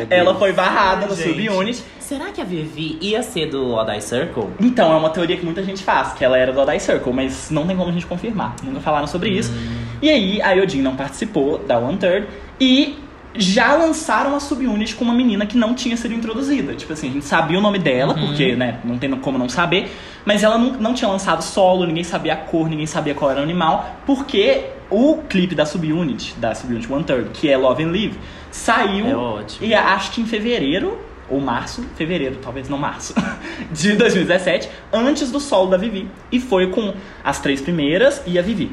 Ela foi barrada no subunit. Será que a Vivi ia ser do Odd Eye Circle? Então, é uma teoria que muita gente faz, que ela era do Odd Eye Circle, mas não tem como a gente confirmar. Nunca falaram sobre isso. E aí, a Yodin não participou da One Third e já lançaram uma subunit com uma menina que não tinha sido introduzida. Tipo assim, a gente sabia o nome dela, porque, né, não tem como não saber, mas ela não, não tinha lançado solo, ninguém sabia a cor, ninguém sabia qual era o animal, porque o clipe da subunit, da subunit One Third, que é Love and Live, saiu É ótimo. e acho que em fevereiro, ou março, fevereiro, talvez não março, de 2017, antes do solo da Vivi. E foi com as três primeiras e a Vivi.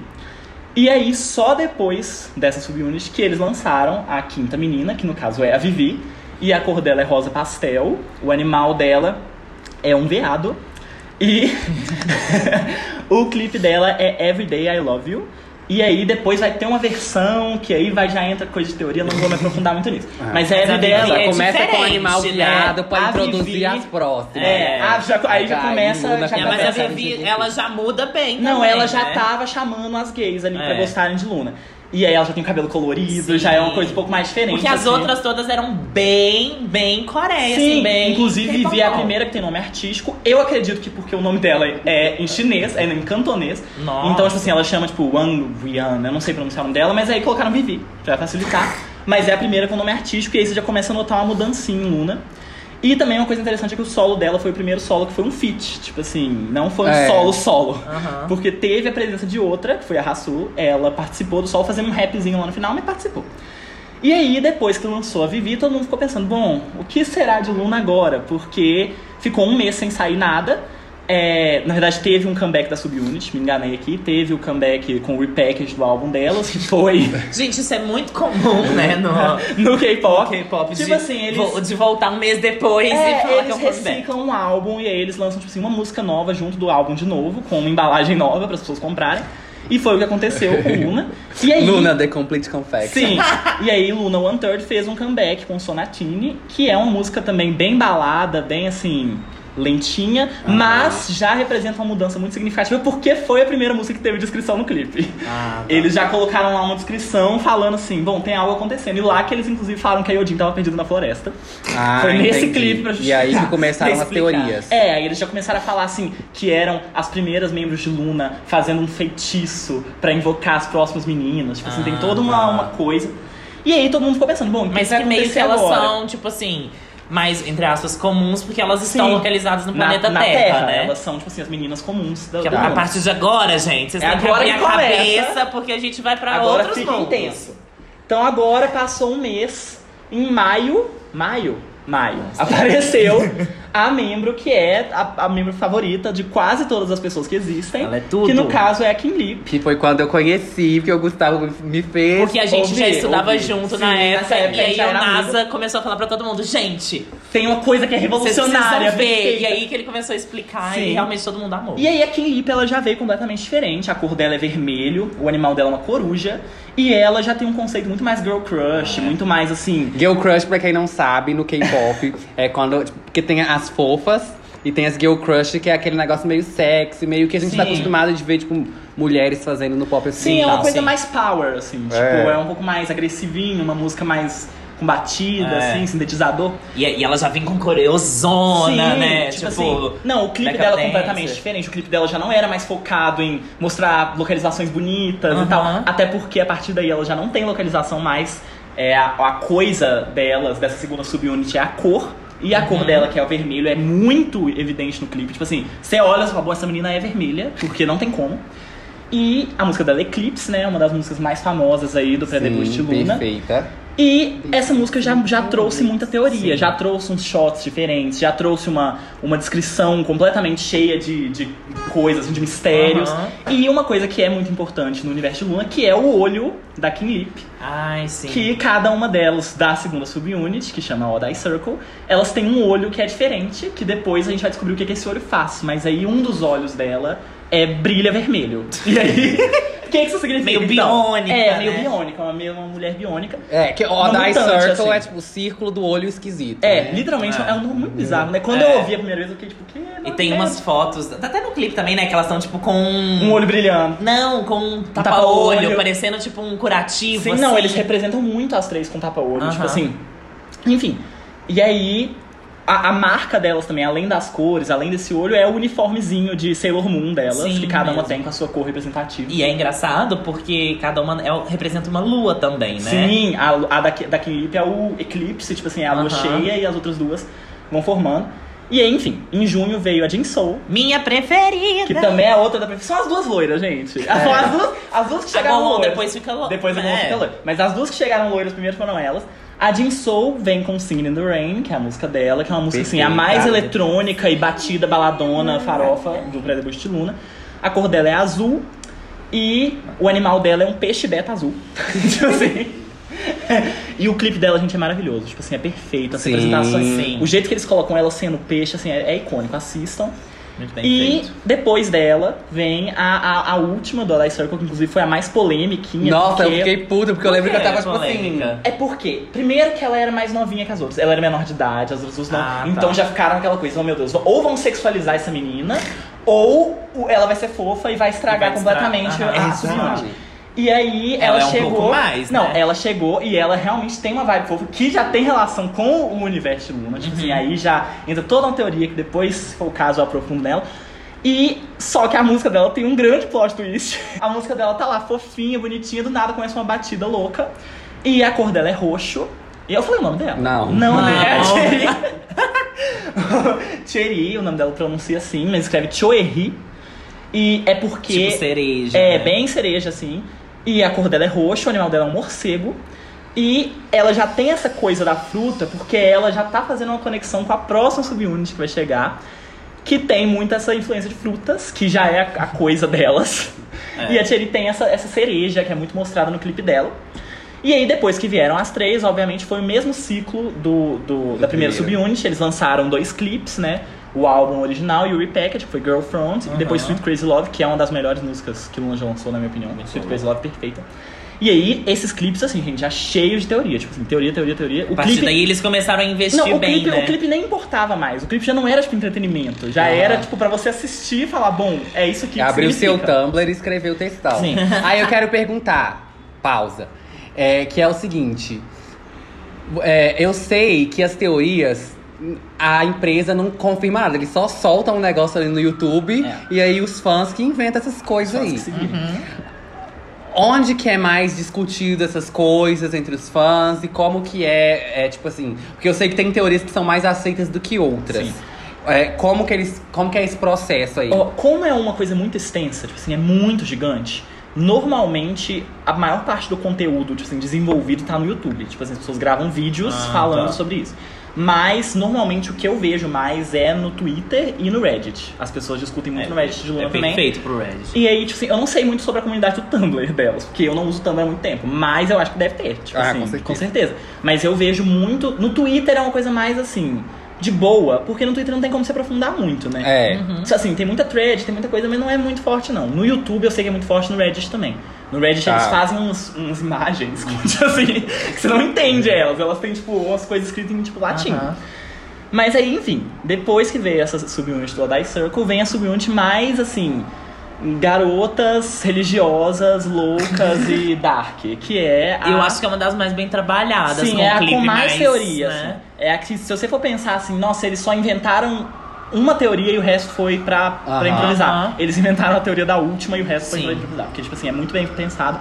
E aí, só depois dessa subunit que eles lançaram a quinta menina, que no caso é a Vivi, e a cor dela é rosa pastel, o animal dela é um veado, e o clipe dela é Everyday I Love You. E aí depois vai ter uma versão que aí vai já entra coisa de teoria, não vou me aprofundar muito nisso. Mas é Mas a Everyday I Vivi Love é You. Começa com o animal né? viado pra A introduzir Vivi- as próximas. É, ah, já- aí já começa. Já É, mas a Vivi, ela já muda bem Não, também, ela já né? tava chamando as gays ali pra É. gostarem de Luna. E aí ela já tem o cabelo colorido, Sim. já é uma coisa um pouco mais diferente. Porque as assim. outras todas eram bem, bem Coreia, Sim, assim, bem... inclusive Vivi é a primeira que tem nome artístico. Eu acredito que porque o nome dela é em chinês, é em cantonês. Nossa. Então, tipo assim, ela chama tipo Wang Rian, eu não sei pronunciar o nome dela, mas aí colocaram Vivi, pra facilitar. Mas é a primeira com nome artístico, e aí você já começa a notar uma mudancinha em Luna. E também uma coisa interessante é que o solo dela foi o primeiro solo que foi um feat. Tipo assim, não foi um É. solo solo. Aham. Porque teve a presença de outra, que foi a Rassu. Ela participou do solo fazendo um rapzinho lá no final, mas participou. E aí, depois que lançou a Vivi, todo mundo ficou pensando, bom, o que será de Luna agora? Porque ficou um mês sem sair nada. É, na verdade, teve um comeback da Subunit, me enganei aqui. Teve o comeback com o repackage do álbum delas, que foi Gente, isso é muito comum, né? No, no K-pop. K-pop. Tipo de, assim, eles... vo- de voltar um mês depois e É, falar que é eles um reciclam um álbum e aí eles lançam, tipo assim, uma música nova junto do álbum de novo, com uma embalagem nova para as pessoas comprarem. E foi o que aconteceu com Luna. E aí, Luna, The Complete Confection. Sim. E aí Luna One Third fez um comeback com Sonatine, que é uma música também bem balada, bem assim, lentinha, mas já representa uma mudança muito significativa porque foi a primeira música que teve descrição no clipe. Ah, tá. Eles já colocaram lá uma descrição falando assim, bom, tem algo acontecendo. E lá que eles inclusive falaram que a Yodin tava perdido na floresta. Ah, Foi nesse entendi. clipe pra E justificar. aí que começaram as teorias. É, aí eles já começaram a falar assim que eram as primeiras membros de Luna fazendo um feitiço pra invocar as próximas meninas. Tipo assim, tem Ah, toda uma, tá. uma coisa. E aí todo mundo ficou pensando, bom, que Mas que meio que elas agora? são, tipo assim, mais, entre aspas, comuns, porque elas estão Sim. localizadas no na, planeta na Terra, né? Elas são, tipo assim, as meninas comuns da, Que do a partir de agora, gente, vocês É têm que abrir a cabeça, porque a gente vai pra Agora outros fica mundos. intenso. Então agora passou um mês, em maio, maio, maio, apareceu a membro que é a, a membro favorita de quase todas as pessoas que existem. Ela é tudo. Que no caso é a Kim Lee. Que foi quando eu conheci, porque o Gustavo me fez. Porque a gente já Ouvi, estudava ouvi. junto Sim, na época, época e a aí já o era NASA começou a falar pra todo mundo, gente, Tem uma coisa que é revolucionária. ver. E aí que ele começou a explicar Sim. e realmente todo mundo amou. E aí a Kim Lip, ela já veio completamente diferente. A cor dela é vermelho, o animal dela é uma coruja. E ela já tem um conceito muito mais girl crush, muito mais assim... Girl Crush, pra quem não sabe, no K-pop, é quando. tipo, Porque tem as fofas e tem as Girl Crush, que é aquele negócio meio sexy, meio que a gente tá Sim. acostumado de ver, tipo, mulheres fazendo no pop assim. Sim, é uma coisa sim. mais power, assim. Tipo, É. é um pouco mais agressivinho, uma música mais com batida, É. assim, sintetizador. E, e ela já vem com coreozona, né? tipo, assim. Não, o clipe dela é completamente diferente. O clipe dela já não era mais focado em mostrar localizações bonitas e Aham. tal. Até porque a partir daí ela já não tem localização mais. É, a, a coisa delas, dessa segunda subunit, é a cor. E a Uhum. cor dela, que é o vermelho, é muito evidente no clipe. Tipo assim, você olha e fala, bom, essa menina é vermelha, porque não tem como. E a música dela é Eclipse, né? Uma das músicas mais famosas aí do pré-debut de Sim, Luna. perfeita. E essa música já, já trouxe muita teoria, já trouxe uns shots diferentes, já trouxe uma, uma descrição completamente cheia de, de coisas, assim, de mistérios. E uma coisa que é muito importante no universo de Luna, que é o olho da Kim Lip. Ai, sim. Que cada uma delas, da segunda subunit, que chama Odd Eye Circle, elas têm um olho que é diferente, que depois a gente vai descobrir o que, que esse olho faz. Mas aí um dos olhos dela é brilha vermelho. E aí, o que, que isso significa? Meio então? biônica, É, meio né? biônica, uma, meio- uma mulher biônica. É, que o mutante, Circle assim. é tipo o círculo do olho esquisito. É, né? literalmente É. é um nome muito bizarro, né? Quando É. eu ouvi a primeira vez, eu fiquei tipo, que E tem umas fotos, tá até no clipe também, né? Que elas estão tipo com. Um olho brilhando. Não, com um tapa-olho. tapa-olho, parecendo tipo um curativo. Sim, assim. não, eles representam muito as três com tapa-olho, Aham. tipo assim. Enfim. E aí, a, a marca delas também, além das cores, além desse olho, é o uniformezinho de Sailor Moon delas, Sim, que cada uma mesmo. tem com a sua cor representativa. E é engraçado porque cada uma é- representa uma lua também, né? Sim, a, a da, da Kim Lip é o eclipse, tipo assim, é a lua Aham. cheia e as outras duas vão formando. E enfim, em junho veio a Jin Soul, Minha preferida. que também é a outra da perfeição. São as duas loiras, gente. As, duas, as duas que A chegaram Golon loiras. depois fica louca. Depois a é. fica loira. Mas as duas que chegaram loiras primeiro foram elas. A Jin Soul vem com Singing in the Rain, que é a música dela, que é uma música assim, a mais eletrônica e batida, baladona, farofa do pré-debut de Luna. A cor dela é azul e o animal dela é um peixe beta azul. tipo assim. E o clipe dela, gente, é maravilhoso. Tipo assim, é perfeito. As Sim. representações. Sim. O jeito que eles colocam ela sendo peixe, assim, é, é icônico. Assistam. Muito bem E feito. depois dela vem a, a, a última do Ally Circle, que inclusive foi a mais polêmiquinha. Nossa, eu porque- fiquei puto, porque eu lembro que eu tava, tipo assim. polêmica? É porque, primeiro que ela era mais novinha que as outras. Ela era menor de idade, as outras duas não. Ah, tá. então já ficaram aquela coisa, oh meu Deus, ou vão sexualizar essa menina, ou ela vai ser fofa e vai estragar Vai estragar, completamente a subunidade. E aí ela, Ela é um chegou. pouco mais, não, né? ela chegou e ela realmente tem uma vibe fofa que já tem relação com o universo de Luna. Tipo Uhum. assim, aí já entra toda uma teoria que depois, se for o caso, eu aprofundo nela. E só que a música dela tem um grande plot twist. A música dela tá lá fofinha, bonitinha, do nada começa uma batida louca. E a cor dela é roxo. E eu falei o nome dela? Não. Não? Não. Thierry, o nome dela pronuncia assim, mas escreve Choerry. E é porque. Tipo cereja. É, né? bem cereja, assim. E a cor dela é roxa, o animal dela é um morcego. E ela já tem essa coisa da fruta, porque ela já tá fazendo uma conexão com a próxima subunit que vai chegar. Que tem muito essa influência de frutas, que já é a, coisa delas. É. E a Thierry tem essa, essa cereja, que é muito mostrada no clipe dela. E aí, depois que vieram as três, obviamente foi o mesmo ciclo do, do- da primeira primeiro. subunit. Eles lançaram dois clipes, né? O álbum original e o repackage, que foi Girl Front, e depois Aham. Sweet Crazy Love, que é uma das melhores músicas que o já lançou, na minha opinião. Sweet Crazy Love, perfeita. E aí, esses clipes, assim, gente, já cheios de teoria. Tipo assim, teoria, teoria, teoria. O A partir clipe... daí eles começaram a investir Não, o bem, clipe, né? o clipe nem importava mais. O clipe já não era, tipo, entretenimento. Já Ah. era, tipo, pra você assistir e falar, bom, é isso aqui que Abriu seu significa. Tumblr e escreveu o textão. Sim. Aí eu quero perguntar, pausa, é, que é o seguinte. é, eu sei que as teorias, a empresa não confirma nada. Eles só soltam um negócio ali no YouTube É. e aí os fãs que inventam essas coisas aí. viram. Onde que é mais discutido essas coisas entre os fãs e como que é, é, tipo assim... Porque eu sei que tem teorias que são mais aceitas do que outras. Sim. É, como que eles... Como que é esse processo aí? Como é uma coisa muito extensa, tipo assim, é muito gigante, normalmente a maior parte do conteúdo, tipo assim, desenvolvido tá no YouTube. Tipo assim, as pessoas gravam vídeos Ah, falando tá. sobre isso. Mas, normalmente, o que eu vejo mais é no Twitter e no Reddit. As pessoas discutem muito no Reddit de Luna é também. perfeito pro Reddit. E aí, tipo assim, eu não sei muito sobre a comunidade do Tumblr delas, porque eu não uso o Tumblr há muito tempo, mas eu acho que deve ter, tipo Ah, assim, com certeza. com certeza. Mas eu vejo muito. No Twitter é uma coisa mais assim, de boa, porque no Twitter não tem como se aprofundar muito, né? É. Assim, tem muita thread, tem muita coisa, mas não é muito forte, não. No YouTube eu sei que é muito forte, no Reddit também. No Reddit Tá. eles fazem uns, uns imagens, tipo assim, que você não entende elas. Elas têm, tipo, umas coisas escritas em, tipo, latim. Aham. Mas aí, enfim, depois que veio essa subunit do Adai Circle, vem a subunit mais, assim, garotas religiosas, loucas e dark, que é a... Eu acho que é uma das mais bem trabalhadas. Sim, com é a clipe com mais, teorias. né? assim. É a que, se você for pensar assim, nossa, eles só inventaram uma teoria e o resto foi pra, pra Aham. improvisar. Eles inventaram a teoria da última e o resto foi Sim. pra improvisar. Porque, tipo assim, é muito bem pensado.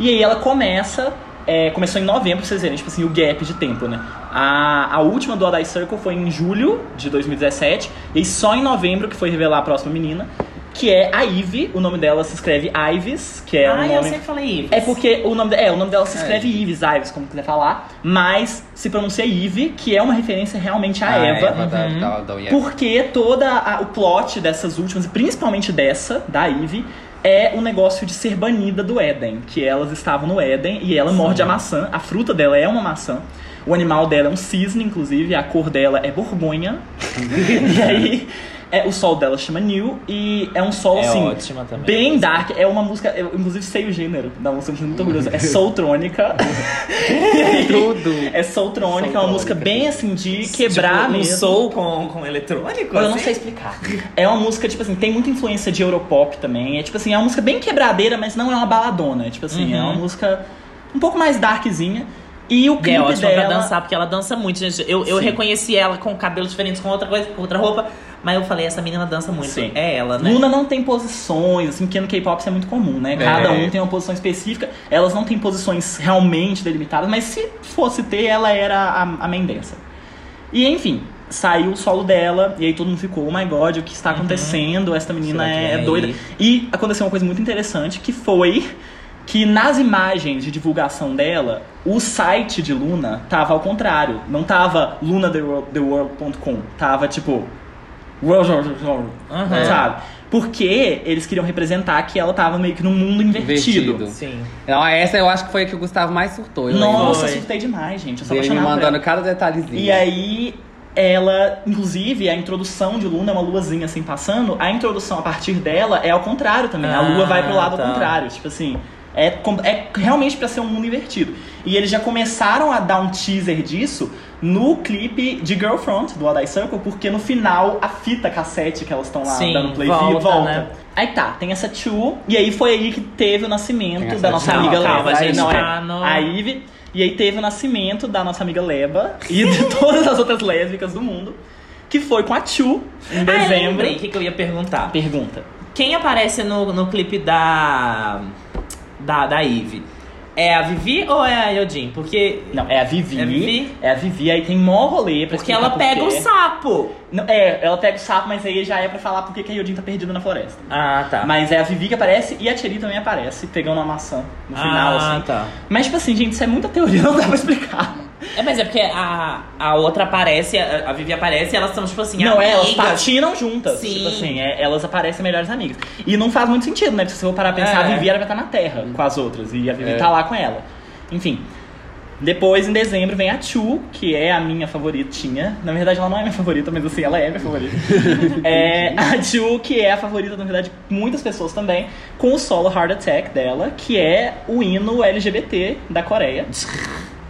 E aí ela começa. é, começou em novembro, pra vocês verem, tipo assim, o gap de tempo, né? A, a última do Adai Circle foi em julho de 2017, e só em novembro que foi revelar a próxima menina, que é a Ivy, o nome dela se escreve Ives, que é ah, um eu nome. sempre falei Ives. É porque o nome, é, o nome dela se escreve É. Ives, Ives, como quiser falar, mas se pronuncia Eve, que é uma referência realmente à Ah, Eva. Eva da, Uhum. da, da Eva. Porque toda a- o plot dessas últimas, e principalmente dessa, da Eve, é o negócio de ser banida do Éden. Que elas estavam no Éden e ela morde a maçã. A fruta dela é uma maçã. O animal dela é um cisne, inclusive. A cor dela é borgonha. e aí, é, o sol dela chama New. E é um sol, É assim, ótima também. bem dark. É uma música, eu inclusive sei o gênero da música, eu muito orgulhoso. É soultrônica. E aí, Tudo. É soultrônica, é uma música bem assim de quebrar tipo, um mesmo. soul com, com eletrônico? Eu não assim? sei explicar. É uma música, tipo assim, tem muita influência de Europop também. É tipo assim, é uma música bem quebradeira, mas não é uma baladona. É tipo assim, Uhum. é uma música um pouco mais darkzinha. E o E clipe é ótima dela. pra dançar, porque ela dança muito, gente. Eu, eu Sim. reconheci ela com cabelos diferentes, com outra coisa, com outra roupa. Mas eu falei, essa menina dança muito. Sim. É ela, né? Luna não tem posições, assim, porque no K-pop isso é muito comum, né? Cada É. um tem uma posição específica. Elas não têm posições realmente delimitadas, mas se fosse ter, ela era a, a main dancer. E enfim, saiu o solo dela, e aí todo mundo ficou, oh my god, o que está acontecendo? Essa menina é, aí? doida. E aconteceu uma coisa muito interessante, que foi que nas imagens de divulgação dela, o site de Luna tava ao contrário. Não tava lunatheworld.com, tava tipo... Aham. Sabe? Porque eles queriam representar que ela tava meio que num mundo invertido. Invertido. Sim. Não, essa eu acho que foi a que o Gustavo mais surtou. Eu Nossa, surtei demais, gente. Eu sou. Ele me mandando cada detalhezinho. E aí, ela, inclusive, a introdução de Luna é uma luazinha assim passando. A introdução a partir dela é ao contrário também. a Ah, lua vai pro lado tá. ao contrário. Tipo assim, é, é realmente pra ser um mundo invertido. E eles já começaram a dar um teaser disso no clipe de Girlfront, do Adai Circle, porque no final a fita cassete que elas estão lá Sim, dando play volta, volta. né? Aí tá, tem essa Chu, e aí foi aí que teve o nascimento da nossa amiga Não, calma, Leba. a gente Não, é. tá no- A Ivy. E aí teve o nascimento da nossa amiga Leba e de todas as outras lésbicas do mundo, que foi com a Chu em Ah, eu dezembro. lembrei o que, que eu ia perguntar. Pergunta. Quem aparece no, no clipe da. Da, da Eve? É a Vivi ou é a Yodin? Porque. Não, é a Vivi. É a Vivi? É a Vivi, aí tem mó rolê pra Porque ela por pega o sapo. Não, é, ela pega o sapo, mas aí já é pra falar por que a Yodin tá perdida na floresta. Ah, tá. Mas é a Vivi que aparece e a Thierry também aparece, pegando uma maçã no final, ah, assim. tá. Mas, tipo assim, gente, isso é muita teoria, não dá pra explicar. É, mas é porque a, a outra aparece, a, a Vivi aparece e elas são, tipo assim, não, é, elas amigas. patinam juntas. Sim. Tipo assim, é, elas aparecem melhores amigas. E não faz muito sentido, né? Porque se você for parar pra pensar, É. a Vivi era pra estar na Terra com as outras. E a Vivi É. tá lá com ela. Enfim. Depois, em dezembro, vem a Chu, que é a minha favoritinha. Na verdade, ela não é minha favorita, mas assim, ela é minha favorita. é, a Chu, que é a favorita, na verdade, de muitas pessoas também, com o solo Heart Attack dela, que é o hino LGBT da Coreia.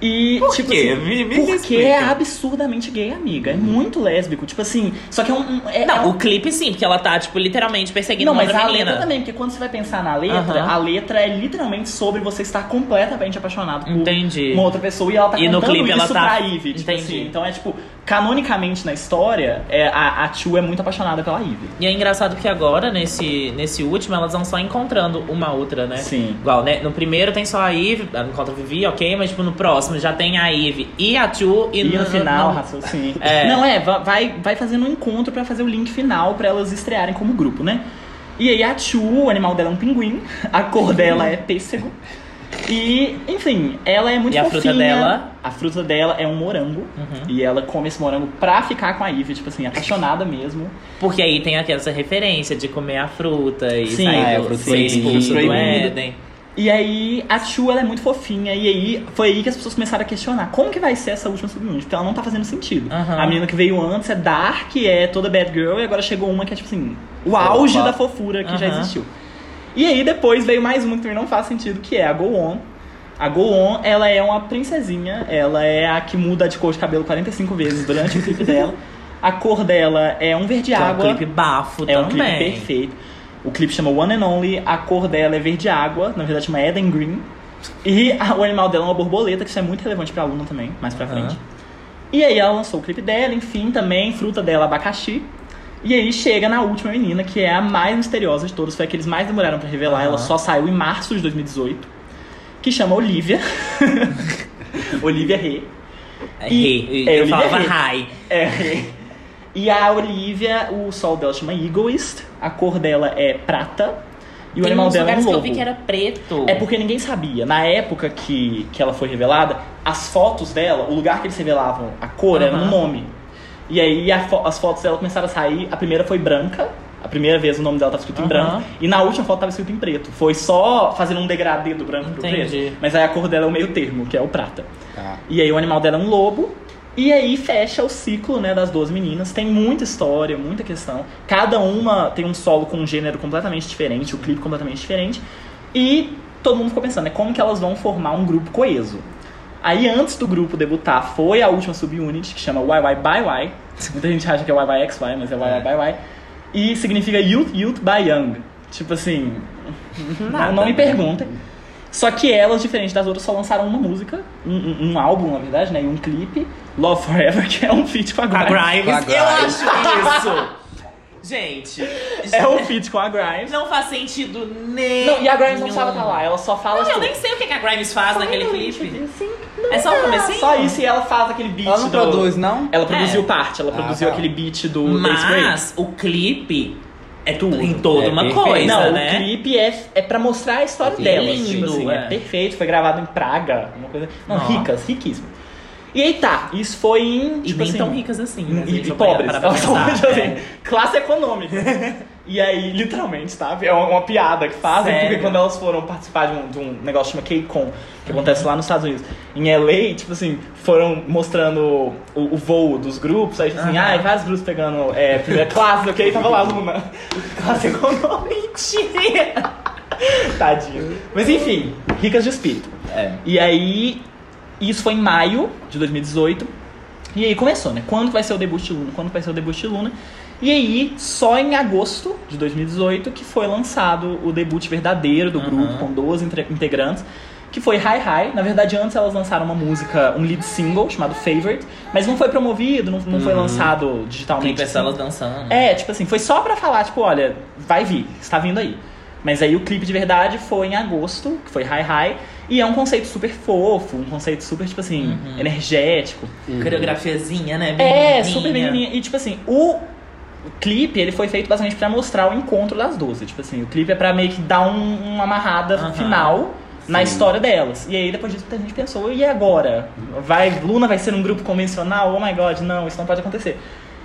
E, Por tipo quê? assim, Me- me porque explica. é absurdamente gay, amiga. É muito lésbico. Tipo assim, só que é um. é- é Não, um- o clipe sim, porque ela tá, tipo, literalmente perseguindo não, uma mas a menina. letra também, porque quando você vai pensar na letra, a letra é literalmente sobre você estar completamente apaixonado por Entendi. uma outra pessoa e ela tá E no clipe isso ela tá- pra Ivy. Tipo Entendi. assim. Então é tipo, canonicamente na história, é, a, a Chu é muito apaixonada pela Ivy. E é engraçado que agora, nesse, nesse último, elas vão só encontrando uma outra, né? Sim. Igual, né? No primeiro tem só a Eve, ela encontra a Vivi, ok, mas tipo, no próximo já tem a Eve e a Chu e, E no final, no- raciocínio. É. Não, é, va- vai, vai fazendo um encontro pra fazer o link final pra elas estrearem como grupo, né? E aí a Chu, o animal dela é um pinguim, a cor dela é pêssego. E, enfim, ela é muito E a fofinha. fruta dela? A fruta dela é um morango. Uhum. E ela come esse morango pra ficar com a Ivy, tipo assim, apaixonada mesmo. Porque aí tem aquela referência de comer a fruta e Sim, sair é, do, fruta ser expulso do. Éden. E aí a Chu, ela é muito fofinha. E aí foi aí que as pessoas começaram a questionar. Como que vai ser essa última subunidade? Porque ela não tá fazendo sentido. Aham. A menina que veio antes é Dark, é toda bad girl. E agora chegou uma que é, tipo assim, o auge Fofa. da fofura que já Aham. existiu. E aí depois veio mais uma que também não faz sentido, que é a Go On. A Go On, ela é uma princesinha. Ela é a que muda de cor de cabelo 45 vezes durante o clipe dela. A cor dela é um verde Que é um água. clipe bafo É um também. clipe perfeito. O clipe chama One and Only, a cor dela é verde água, na verdade chama Eden Green. E a- o animal dela é uma borboleta, que isso é muito relevante pra aluna também, mais pra Aham. frente. E aí ela lançou o clipe dela, enfim, também, fruta dela, abacaxi. E aí chega na última menina, que é a mais misteriosa de todas, foi a que eles mais demoraram pra revelar, Aham. ela só saiu em março de 2018, que chama Olivia. Olivia Rê. É, E- Rê. é, eu Olivia falava Rê. Rai. É. E a Olivia, o sol dela chama Egoist, a cor dela é prata e o Tem animal uns dela é um lugares que eu lobo. vi que era preto. É porque ninguém sabia. Na época que, que ela foi revelada, as fotos dela, o lugar que eles revelavam a cor era no Aham. nome. E aí a fo- as fotos dela começaram a sair. A primeira foi branca. A primeira vez o nome dela estava escrito em Aham. branco. E na última foto estava escrito em preto. Foi só fazendo um degradê do branco pro Entendi. preto. Mas aí a cor dela é o meio termo, que é o prata. Tá. E aí o animal dela é um lobo. E aí fecha o ciclo, né, das duas meninas. Tem muita história, muita questão. Cada uma tem um solo com um gênero completamente diferente, o clipe completamente diferente. E todo mundo ficou pensando, né, como que elas vão formar um grupo coeso. Aí antes do grupo debutar foi a última subunit, que chama YY by Y. Muita gente acha que é YYXY, mas é YY by Y. E significa Youth Youth by Young. Tipo assim, Nada, não, me né? perguntem. Só que elas, diferente das outras, só lançaram uma música, um, um- um álbum, na verdade, né? E um clipe, Love Forever, que é um feat com a Com a Grimes. Grimes. Eu Grimes. acho isso. Gente. É um feat com a Grimes. Não faz sentido nem. Não, e a Grimes não precisava estar lá, ela só fala Não, eu assim, nem sei o que que a Grimes faz naquele clipe. É só o comecinho? Só isso e ela faz aquele beat Ela não do... produz, não? Ela produziu É. parte, ela Ah, produziu tá. aquele beat do. Mas o clipe é Tudo. tudo. Em toda É uma perfeito. coisa, não, né? o clipe é, é pra mostrar a história Que delas. lindo, tipo assim, é. é. perfeito, foi gravado em Praga, uma coisa. Não, Ó. ricas, riquíssimas. E aí tá, isso foi em. E Tipo nem assim, tão ricas assim, né? E, se a gente e pobres. Elas são pensar. tipo assim, É. classe econômica. e aí, literalmente, tá? É uma, uma piada que fazem, Sério? porque quando elas foram participar de um, de um negócio que chama K-Con, que acontece lá nos Estados Unidos, em LA, tipo assim, foram mostrando o, o voo dos grupos, aí tipo assim, Aham. ai, vários grupos pegando é, primeira classe, ok? Tava lá, Luna. Classe econômica. Mentira! Tadinho. Mas enfim, ricas de espírito. É. E aí, isso foi em maio de 2018. E aí começou, né? Quando vai ser o debut de Luna? Quando vai ser o debut de Luna? E aí, só em agosto de 2018 que foi lançado o debut verdadeiro do grupo, com 12 entre- integrantes, que foi Hi Hi. Na verdade, antes elas lançaram uma música, um lead single chamado Favorite, mas não foi promovido, não, não foi lançado digitalmente. Clipe só elas dançando. É, tipo assim, foi só pra falar, tipo, olha, vai vir, está vindo aí. Mas aí o clipe de verdade foi em agosto, que foi High High. E é um conceito super fofo, um conceito super, tipo assim, energético. Coreografiazinha, né? É, Menininha. super menininha. E tipo assim, o clipe, ele foi feito basicamente pra mostrar o encontro das duas. Tipo assim, o clipe é pra meio que dar um- uma amarrada Aham. final na Sim. história delas. E aí depois disso a gente pensou, e agora? Vai, Luna vai ser um grupo convencional? Oh my god, não, isso não pode acontecer.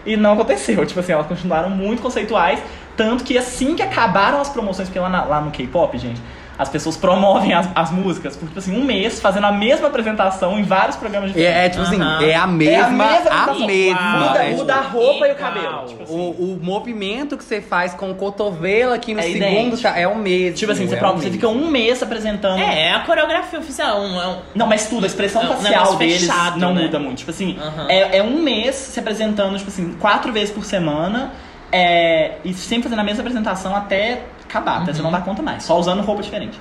E não aconteceu, tipo assim, elas continuaram muito conceituais, tanto que assim que acabaram as promoções, porque lá, na- lá no K-pop, gente, as pessoas promovem as, as músicas por, tipo assim, um mês, fazendo a mesma apresentação em vários programas É, diferentes. é, tipo assim, Aham. é a mesma, a apresentação. mesma. Muda, é, muda a tipo, roupa e o cabelo. Tipo assim. o, o movimento que você faz com o cotovelo aqui no É segundo idêntico. tá- é o mesmo. Tipo assim, você, é pro- o você mesmo. fica um mês apresentando. É, é a coreografia oficial. Um, é um- Não, mas tudo, a expressão É um facial negócio deles fechado, não né? muda muito. Tipo assim, Aham. é, é um mês se apresentando, tipo assim, quatro vezes por semana. É, e sempre fazendo a mesma apresentação até acabar, até você não dar conta mais, só usando roupa diferente.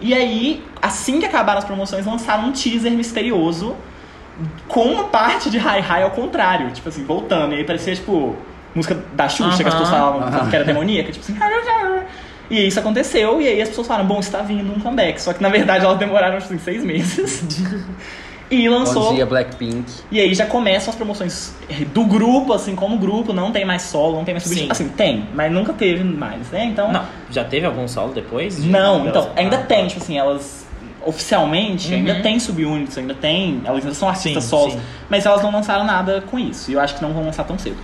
E aí, assim que acabaram as promoções, lançaram um teaser misterioso com uma parte de Hi Hi ao contrário, tipo assim, voltando. E aí parecia, tipo, música da Xuxa, que as pessoas falavam que era demoníaca, tipo assim. E isso aconteceu, e aí as pessoas falaram, bom, está vindo um comeback. Só que na verdade elas demoraram, tipo assim, seis meses. e lançou. Bom dia, Blackpink. E aí já começam as promoções do grupo, assim, como grupo, não tem mais solo, não tem mais substituto. Sim. Assim, tem, mas nunca teve mais, né? Então. Não, já teve algum solo depois? Não, então, ainda Ah. tem, tipo assim, elas oficialmente ainda Uhum. tem subunits, ainda tem, elas ainda são artistas Sim, solos, sim. mas elas não lançaram nada com isso, e eu acho que não vão lançar tão cedo.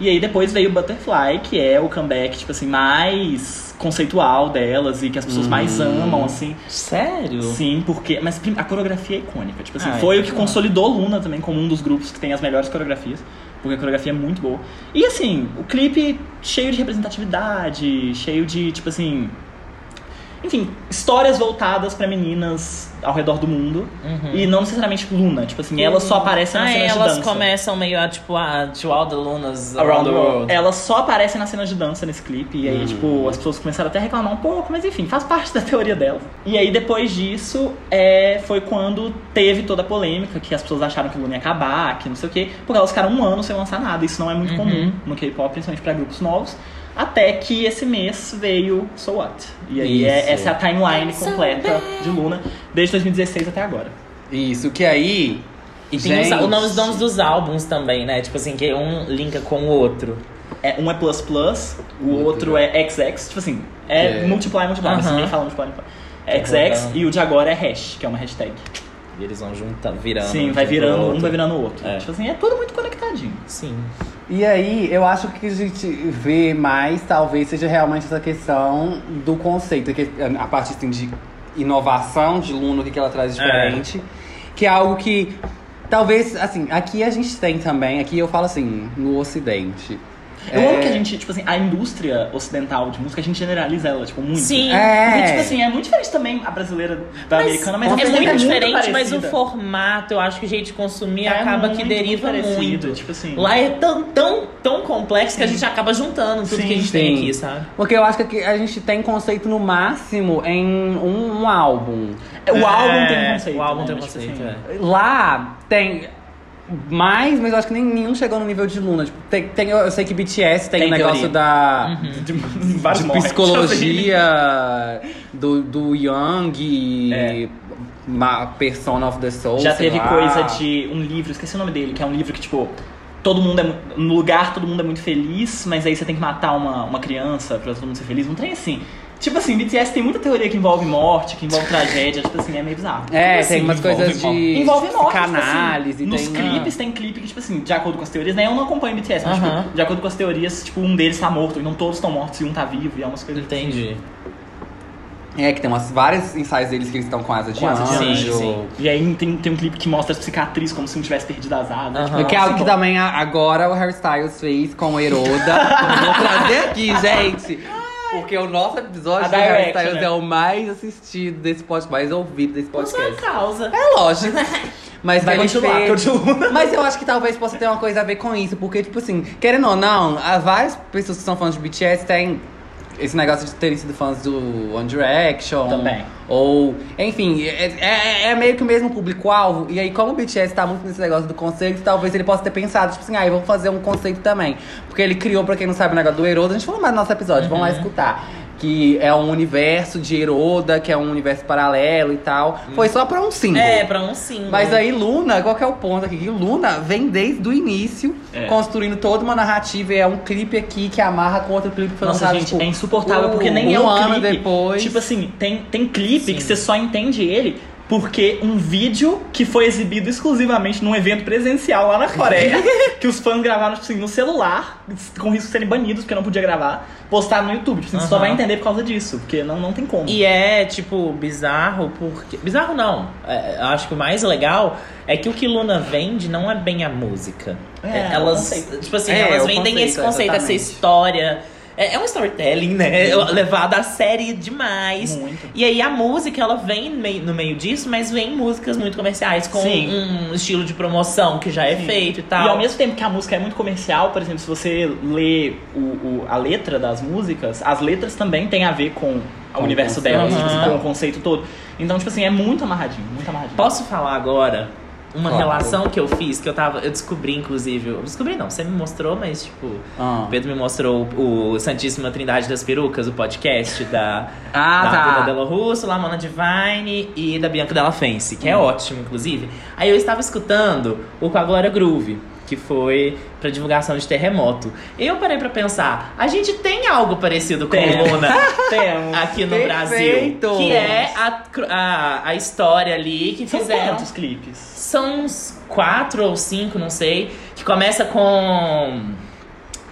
E aí depois veio o Butterfly, que é o comeback, tipo assim, mais conceitual delas e que as pessoas mais Hum. amam, assim. Sério? Sim, porque. Mas a coreografia é icônica. Tipo assim, Ah, foi é o que consolidou Luna também como um dos grupos que tem as melhores coreografias. Porque a coreografia é muito boa. E assim, o clipe cheio de representatividade, cheio de, tipo assim. Enfim, histórias voltadas pra meninas ao redor do mundo. Uhum. E não necessariamente Luna. Tipo assim, elas só aparecem nas Ah, cenas de elas dança. começam meio a, tipo, a To All the Lunas Around the World. Elas só aparecem nas cenas de dança nesse clipe. E aí, Hum. tipo, as pessoas começaram até a reclamar um pouco, mas enfim, faz parte da teoria delas. E aí, depois disso, é, foi quando teve toda a polêmica, que as pessoas acharam que Luna ia acabar, que não sei o quê, porque elas ficaram um ano sem lançar nada. Isso não é muito Uhum. comum no K-pop, principalmente pra grupos novos. Até que esse mês veio So What. E aí, é- essa é a timeline completa de Luna, desde 2016 até agora. Isso, que aí. E tem os, gente, os nomes, nomes dos álbuns também, né? Tipo assim, que um linka com o outro. É, um é plus plus, o outro é XX, tipo assim, é, É. multiply, multiply, mas Aham. ninguém fala multiply, multiply. É XX e o de agora é hash, que é uma hashtag. E eles vão juntando, virando. Sim, vai um virando, um vai virando o outro. É. Tipo assim, é tudo muito conectadinho. Sim. E aí, eu acho que a gente vê mais, talvez, seja realmente essa questão do conceito, que a parte assim, de inovação de Luna, o que ela traz de diferente. Que é algo que, talvez, assim, aqui a gente tem também, aqui eu falo assim, no Ocidente. Eu É. amo que a gente, tipo assim, a indústria ocidental de música, a gente generaliza ela, tipo, muito. Sim. É. Porque, tipo assim, é muito diferente também a brasileira da americana, mas com ao é mesmo muito diferente, mas o formato, eu acho que o jeito de consumir É acaba que muito, deriva muito muito. parecido, tipo assim. Lá é tão, tão, tão complexo que a gente acaba juntando tudo Sim, que a gente tem sim. aqui, sabe? Porque eu acho que a gente tem conceito no máximo em um, um álbum. O álbum É, tem um conceito. O álbum né? tem um Tipo conceito, assim, é. Lá tem mais, mas eu acho que nem, nenhum chegou no nível de Luna. Tipo, tem, tem- eu sei que BTS tem, o Tem negócio teoria. da. de, vários de mortes, psicologia do, do Young É. ma- Persona of the Soul. Já teve lá. coisa de um livro, esqueci o nome dele, que é um livro que, tipo, todo mundo é. No lugar todo mundo é muito feliz, mas aí você tem que matar uma, uma criança pra todo mundo ser feliz. Um trem assim. Tipo assim, BTS tem muita teoria que envolve morte, que envolve tragédia, tipo assim, é meio bizarro. É, Tipo tem assim, umas coisas de Envolve morte, psicanálise. tipo assim, Nos tem, clipes tem clipe que, tipo assim, de acordo com as teorias, né? Eu não acompanho BTS, mas, Aham. tipo, de acordo com as teorias, tipo, um deles tá morto, e não todos estão mortos e um tá vivo, e é umas coisas assim. Entendi. É, que tem umas, vários ensaios deles que eles estão com asa de Com asa de anjo. anjo. Sim, E aí tem, tem um clipe que mostra as cicatrizes como se não tivesse perdido as asas. Aham. Tipo, Que é algo que nossa, também agora o Harry Styles fez com o Heroda. Vou trazer aqui, gente. Porque o nosso episódio A do Harry Direct, Styles né? é o mais assistido desse podcast, mais ouvido desse Por sua podcast. causa. É lógico. Mas Vai que continuar, fez- te- Mas eu acho que talvez possa ter uma coisa a ver com isso. Porque, tipo assim, querendo ou não, há várias pessoas que são fãs de BTS têm esse negócio de terem sido fãs do One Direction. Também. Ou, enfim, é, é- é meio que o mesmo público-alvo. E aí, como o BTS tá muito nesse negócio do conceito, talvez ele possa ter pensado, tipo assim, ah, eu vou fazer um conceito também. Porque ele criou, pra quem não sabe, o negócio do Heroes. A gente falou mais no nosso episódio, vamos lá escutar. Que é um universo de Heroda, que é um universo paralelo e tal. Foi só pra um símbolo. É, pra um sim. Mas aí Luna, qual que é o ponto aqui? Que Luna vem desde o início, É. construindo toda uma narrativa. E é um clipe aqui que amarra com outro clipe que foi Nossa, lançado, gente, tipo, é insuportável, um- porque nem é um um ano clipe. depois. Tipo assim, tem, tem clipe Sim. que você só entende ele porque um vídeo que foi exibido exclusivamente num evento presencial lá na Coreia, que os fãs gravaram, tipo assim, no celular, com risco de serem banidos, porque não podia gravar, postaram no YouTube. Tipo assim, você só vai entender por causa disso, porque não, não tem como. E é, tipo, bizarro porque. Bizarro não. É, acho que o mais legal é que o que Luna vende não é bem a música. É, É, elas. Tipo assim, É, elas vendem conceito, esse conceito, essa exatamente. história. É, é um storytelling, né? Levado a série demais. Muito. E aí a música, ela vem no meio, disso, mas vem músicas muito comerciais, com Sim. um estilo de promoção que já é Sim. feito e tal. E ao mesmo tempo que a música é muito comercial, por exemplo, se você lê o, o- a letra das músicas, as letras também têm a ver com o universo delas, tipo assim, Aham. com o conceito todo. Então, tipo assim, é muito amarradinho, muito amarradinho. Posso falar agora uma Claro. relação que eu fiz, que eu tava. Eu descobri, inclusive. Eu descobri não, você me mostrou, mas tipo. Ah. O Pedro me mostrou o Santíssima Trindade das Perucas, o podcast da, Ah, da tá. Russo, Lamona Divine e da Bianca Della Fence, que é ótimo, inclusive. Aí eu estava escutando o com a Glória Groove, que foi pra divulgação de terremoto. Eu parei pra pensar, a gente tem algo parecido com Tem. Luna Temos. aqui no Perfeito. Brasil. Que é a, a, a história ali que São fizeram. quantos clipes? São uns quatro ou cinco, não sei. Que começa com.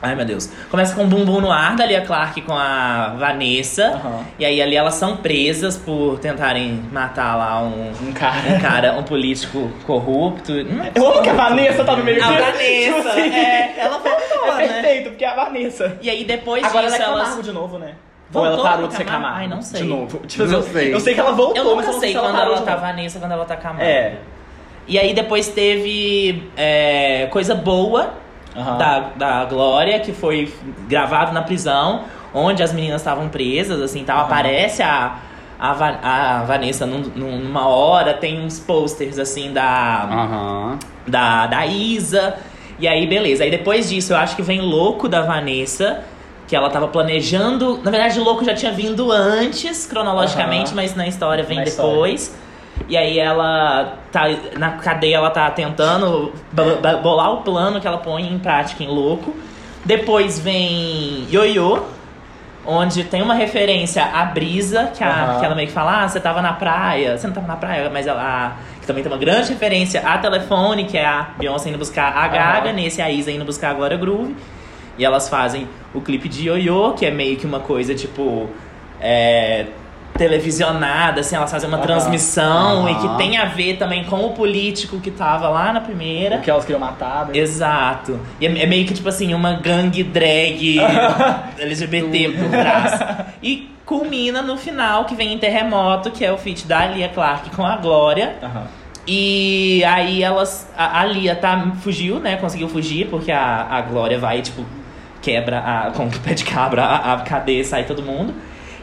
Ai meu Deus. Começa com Bumbum no Ar da Lia Clark com a Vanessa. Aham. E aí ali elas são presas por tentarem matar lá um, Um cara. um cara, um político corrupto. Hum, Eu amo que a Vanessa tá no meio A disso. Vanessa, Tipo assim, é, ela voltou, É né? perfeito, porque é a Vanessa. E aí depois Agora ela disso é elas. Camargo de novo, né? Voltou Ou ela parou de ser Camargo? Ai, não sei. De novo. Tipo, Não eu, sei. eu sei que ela voltou, Eu mas nunca eu não sei se ela quando ela de tá. Vanessa quando ela tá Camargo. É. E aí depois teve é, Coisa Boa, Aham. da, da Glória, que foi gravado na prisão, onde as meninas estavam presas, assim, tal. Aparece a, a, Va- a Vanessa num- num- numa hora, tem uns posters, assim, da, Aham. da, da Isa. E aí, beleza. Aí depois disso, eu acho que vem Louco da Vanessa. Que ela tava planejando. Na verdade, Louco já tinha vindo antes, cronologicamente, mas na história vem Na história. E aí ela tá. Na cadeia ela tá tentando bolar o plano que ela põe em prática em Louco. Depois vem Yoyo, onde tem uma referência à brisa, que, a, Aham. que ela meio que fala, ah, você tava na praia. Você não tava na praia, mas ela. Que também tem uma grande referência a telefone, que é a Beyoncé indo buscar a Gaga, Aham. nesse a Isa indo buscar a Glória Groove. E elas fazem o clipe de Yoyo, que é meio que uma coisa tipo. É, televisionada, assim, elas fazem uma Aham. transmissão e que tem a ver também com o político que tava lá na primeira. O que elas queriam matar. né? Exato. E é, é meio que, tipo assim, uma gangue drag LGBT por trás. E culmina no final, que vem em Terremoto, que é o feat da Lia Clark com a Glória. Aham. E aí elas. A, a Lia tá, fugiu, né? Conseguiu fugir, porque a, a Glória vai, tipo, quebra a, com o pé de cabra a, a cadeia e sai todo mundo.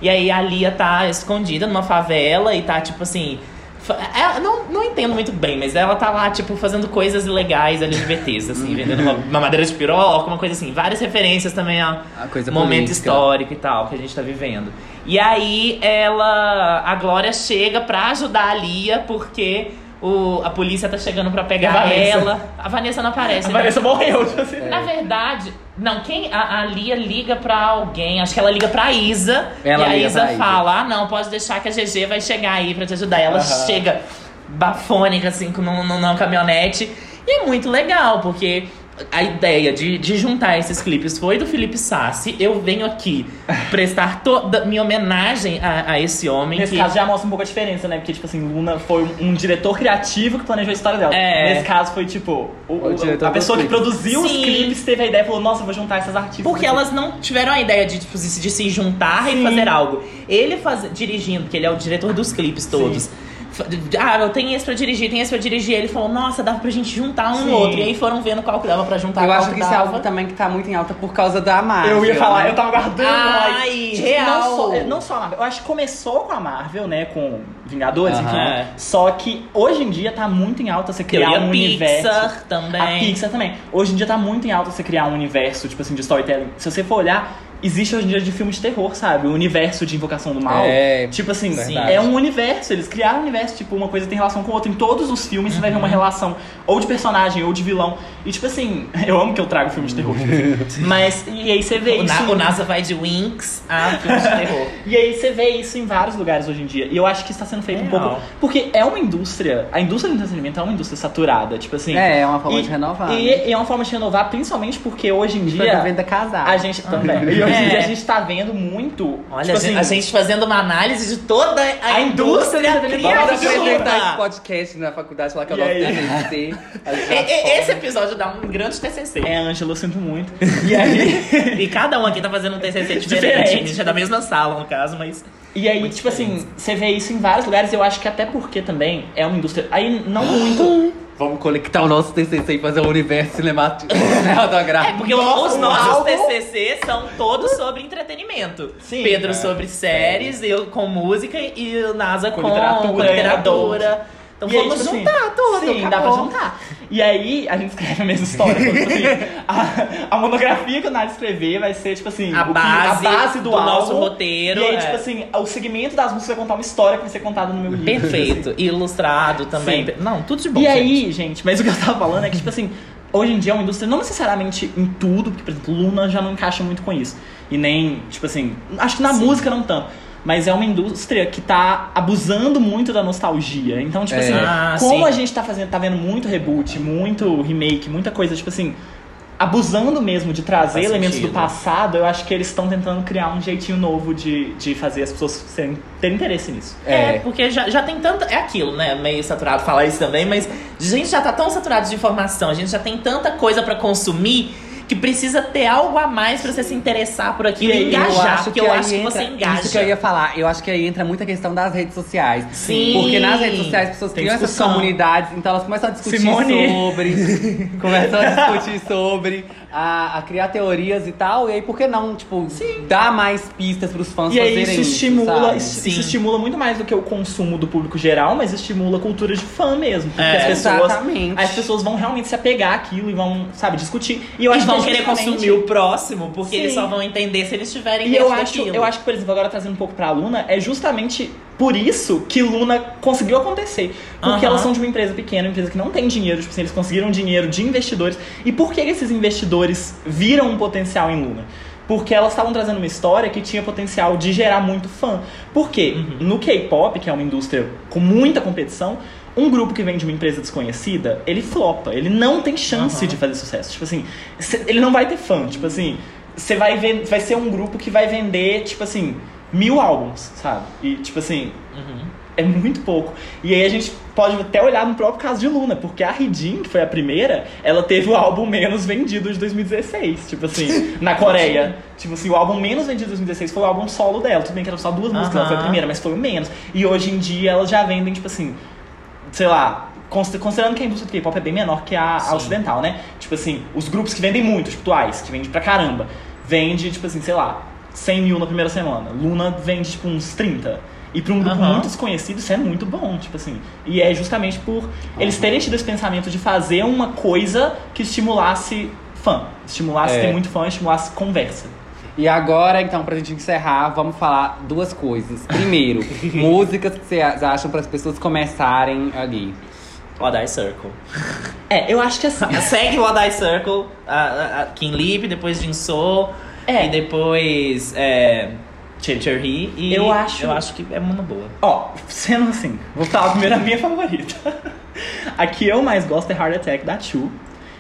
E aí a Lia tá escondida numa favela e tá, tipo assim. fa- é, não, não entendo muito bem, mas ela tá lá, tipo, fazendo coisas ilegais LGBTs, assim, vendendo uma, uma madeira de piroca, uma coisa assim. Várias referências também a A coisa momento política. histórico e tal que a gente tá vivendo. E aí ela. A Glória chega pra ajudar a Lia, porque o, a polícia tá chegando pra pegar a ela. A Vanessa não aparece. A né? Vanessa morreu. tipo assim. Na verdade, não, quem. A, a Lia liga pra alguém, acho que ela liga pra Isa. Ela e a Isa pra Isa. fala: ah, não, pode deixar que a GG vai chegar aí pra te ajudar. E ela Aham. chega bafônica, assim, com num- num- numa caminhonete. E é muito legal, porque a ideia de, de juntar esses clipes foi do Felipe Sassi. Eu venho aqui prestar toda minha homenagem a, a esse homem. Nesse que... caso já mostra um pouco a diferença, né? Porque, tipo assim, Luna foi um diretor criativo que planejou a história dela. É. Nesse caso foi, tipo, o- O o- a pessoa que produziu os Sim. clipes teve a ideia e falou, nossa, eu vou juntar essas artistas. Porque aqui. elas não tiveram a ideia de, tipo, de, de se juntar e Sim. fazer algo. Ele faz, dirigindo, porque ele é o diretor dos clipes todos. Fa- Ah, eu tenho esse pra dirigir, tem esse pra dirigir. Ele falou, nossa, dava pra gente juntar um Sim. no outro. E aí foram vendo qual que dava pra juntar, Eu qual acho que isso é dava. algo também que tá muito em alta por causa da Marvel. Eu ia falar, né? eu tava guardando. Ai, mas, real. Não só, é, não só a Marvel. Eu acho que começou com a Marvel, né? Com Vingadores, Aham. enfim. É. Só que hoje em dia tá muito em alta você criar ia um Pixar universo. também. A Pixar também. Hoje em dia tá muito em alta você criar um universo, tipo assim, de storytelling. Se você for olhar, existe hoje em dia de filme de terror, sabe? O universo de Invocação do Mal. É, Tipo assim, verdade. é um universo, eles criaram um universo, tipo, uma coisa tem relação com a outra. Em todos os filmes você vai ver uma relação ou de personagem ou de vilão. E tipo assim, eu amo que eu trago filme de terror. tipo. Mas, e aí você vê O, isso. Na, o NASA vai de Winx a filme de terror. E aí você vê isso em vários lugares hoje em dia. E eu acho que está sendo feito um Real. pouco. Porque é uma indústria. A indústria do entretenimento é uma indústria saturada. Tipo assim. É, é uma forma e- de renovar. E, né? e é uma forma de renovar, principalmente porque hoje em Pra dia. venda casar. A gente também. Hoje em É. dia a gente tá vendo muito. Olha, tipo a, gente, assim, a gente fazendo uma análise de toda a, A indústria indústria apresentar esse criativa. podcast na faculdade, falar que é o E nosso aí? TCC. já e- Esse episódio dá um grande TCC. É, Ângela, eu sinto muito. E aí. E cada um aqui tá fazendo um TCC diferente. Diferente. A gente é da mesma sala, no caso, mas... E aí, Muito tipo assim, você vê isso em vários lugares. Eu acho que até porque também é uma indústria. Aí não muito. Vamos conectar o nosso TCC e fazer um universo cinemático. cinematográfico. É, porque Nossa, os nossos. TCC são todos sobre entretenimento. Sim. Pedro É. sobre séries, eu com música e o NASA com, Com literatura, com literatura. Então E aí, vamos tipo assim, juntar tudo. Sim, dá pra acabou. juntar. E aí, a gente escreve a mesma história. Então, tipo assim, a, a monografia que o Nath escrever vai ser, tipo assim, A o que- base a base do, do nosso álbum. roteiro, E aí, é. tipo assim, o segmento das músicas vai contar uma história que vai ser contada no meu livro. Perfeito. E ilustrado também. Sim. Não, tudo de bom. E gente. aí, gente, mas o que eu tava falando é que, tipo assim, hoje em dia é uma indústria, não necessariamente em tudo, porque, por exemplo, Luna já não encaixa muito com isso. E nem, tipo assim, acho que na Sim. música não tanto. Mas é uma indústria que tá abusando muito da nostalgia. Então, tipo É. assim, Ah, como sim. a gente tá fazendo, tá vendo muito reboot, muito remake, muita coisa, tipo assim, abusando mesmo de trazer Faz elementos sentido. do passado, eu acho que eles estão tentando criar um jeitinho novo de, de fazer as pessoas serem, terem interesse nisso. É, porque já, já tem tanta. É aquilo, né? Meio saturado falar isso também, mas a gente já tá tão saturado de informação, a gente já tem tanta coisa pra consumir que precisa ter algo a mais pra você se interessar por aquilo E eu engajar. porque eu acho que entra- você engaja. Isso que eu ia falar. Eu acho que aí entra muita questão das redes sociais. Sim. Porque nas redes sociais as pessoas Tem criam essas discussão. comunidades, então elas começam a discutir Simone. sobre. começam a discutir sobre, a, a criar teorias e tal. E aí, por que não, tipo, dar mais pistas pros fãs E aí fazerem isso estimula, isso, Sim. isso estimula muito mais do que o consumo do público geral, mas estimula a cultura de fã mesmo. Porque É, as pessoas. exatamente. As pessoas vão realmente se apegar àquilo e vão, sabe, discutir. E eu acho vão que querer consumir o próximo, porque Sim. eles só vão entender se eles tiverem E eu acho, daquilo. eu acho que, por exemplo, agora trazendo um pouco pra Luna, é justamente por isso que Luna conseguiu acontecer. Porque Aham. elas são de uma empresa pequena, uma empresa que não tem dinheiro, tipo assim, eles conseguiram dinheiro de investidores. E por que esses investidores viram um potencial em Luna? Porque elas estavam trazendo uma história que tinha potencial de gerar muito fã. Por quê? Uhum. No K-pop, que é uma indústria com muita competição, um grupo que vem de uma empresa desconhecida, ele flopa. Ele não tem chance Aham. de fazer sucesso. Tipo assim, ele não vai ter fã. Tipo assim, você vai ver, vai ser um grupo que vai vender, tipo assim, mil álbuns, sabe? E tipo assim, Uhum. é muito pouco. E aí a gente pode até olhar no próprio caso de Luna, porque a Ridin, que foi a primeira, ela teve o álbum menos vendido de 2016, tipo assim, na Coreia. Tipo assim, o álbum menos vendido de 2016 foi o álbum solo dela. Tudo bem que eram só duas músicas, ela foi a primeira, mas foi o menos. E hoje em dia elas já vendem, tipo assim, sei lá, consi- considerando que a indústria do K-pop é bem menor que a, a ocidental, né? Tipo assim, os grupos que vendem muito, tipo Twice, que vende pra caramba, vende, tipo assim, sei lá, 100 mil na primeira semana. Luna vende, tipo, uns 30. E pra um grupo Aham. muito desconhecido, isso é muito bom, tipo assim. E é justamente por eles terem tido esse pensamento de fazer uma coisa que estimulasse fã. Estimulasse É. ter muito fã, estimulasse conversa. E agora, então, pra gente encerrar, vamos falar duas coisas. Primeiro, músicas que vocês acham para as pessoas começarem ali. Odd Circle. É, eu acho que assim. Segue o Odd Circle, a, a, a Kim Lip, depois Jinso, É. e depois é, Cherry. E Eu acho- eu acho que é uma boa. Ó, sendo assim, vou falar primeiro a minha favorita. A que eu mais gosto é Heart Attack da Chu.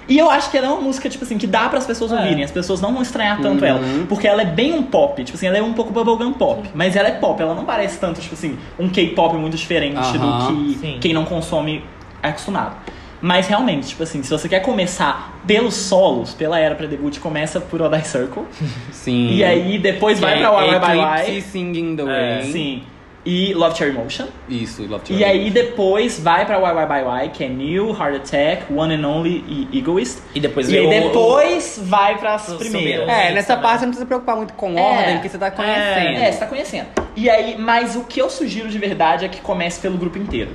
E eu acho que ela é uma música, tipo assim, que dá para as pessoas É. ouvirem. As pessoas não vão estranhar tanto Uhum. ela. Porque ela é bem um pop. Tipo assim, ela é um pouco bubblegum pop. Mas ela é pop. Ela não parece tanto, tipo assim, um K-pop muito diferente do que Sim. quem não consome é acostumado. Mas realmente, tipo assim, se você quer começar pelos solos, pela era pré-debut, começa por Odai Circle. Sim. E aí depois vai pra Why Why Bye Why. Singing the É, Rain. Sim. E Love Cherry Motion. Isso, Love to E aí depois vai pra Why Why Bye Why, que é New, Heart Attack, One and Only e Egoist. E depois E aí vem o- depois vai pras o primeiras. É, nessa também. parte você não precisa se preocupar muito com É. ordem, porque você tá conhecendo. É, você tá conhecendo. E aí, mas o que eu sugiro de verdade é que comece pelo grupo inteiro.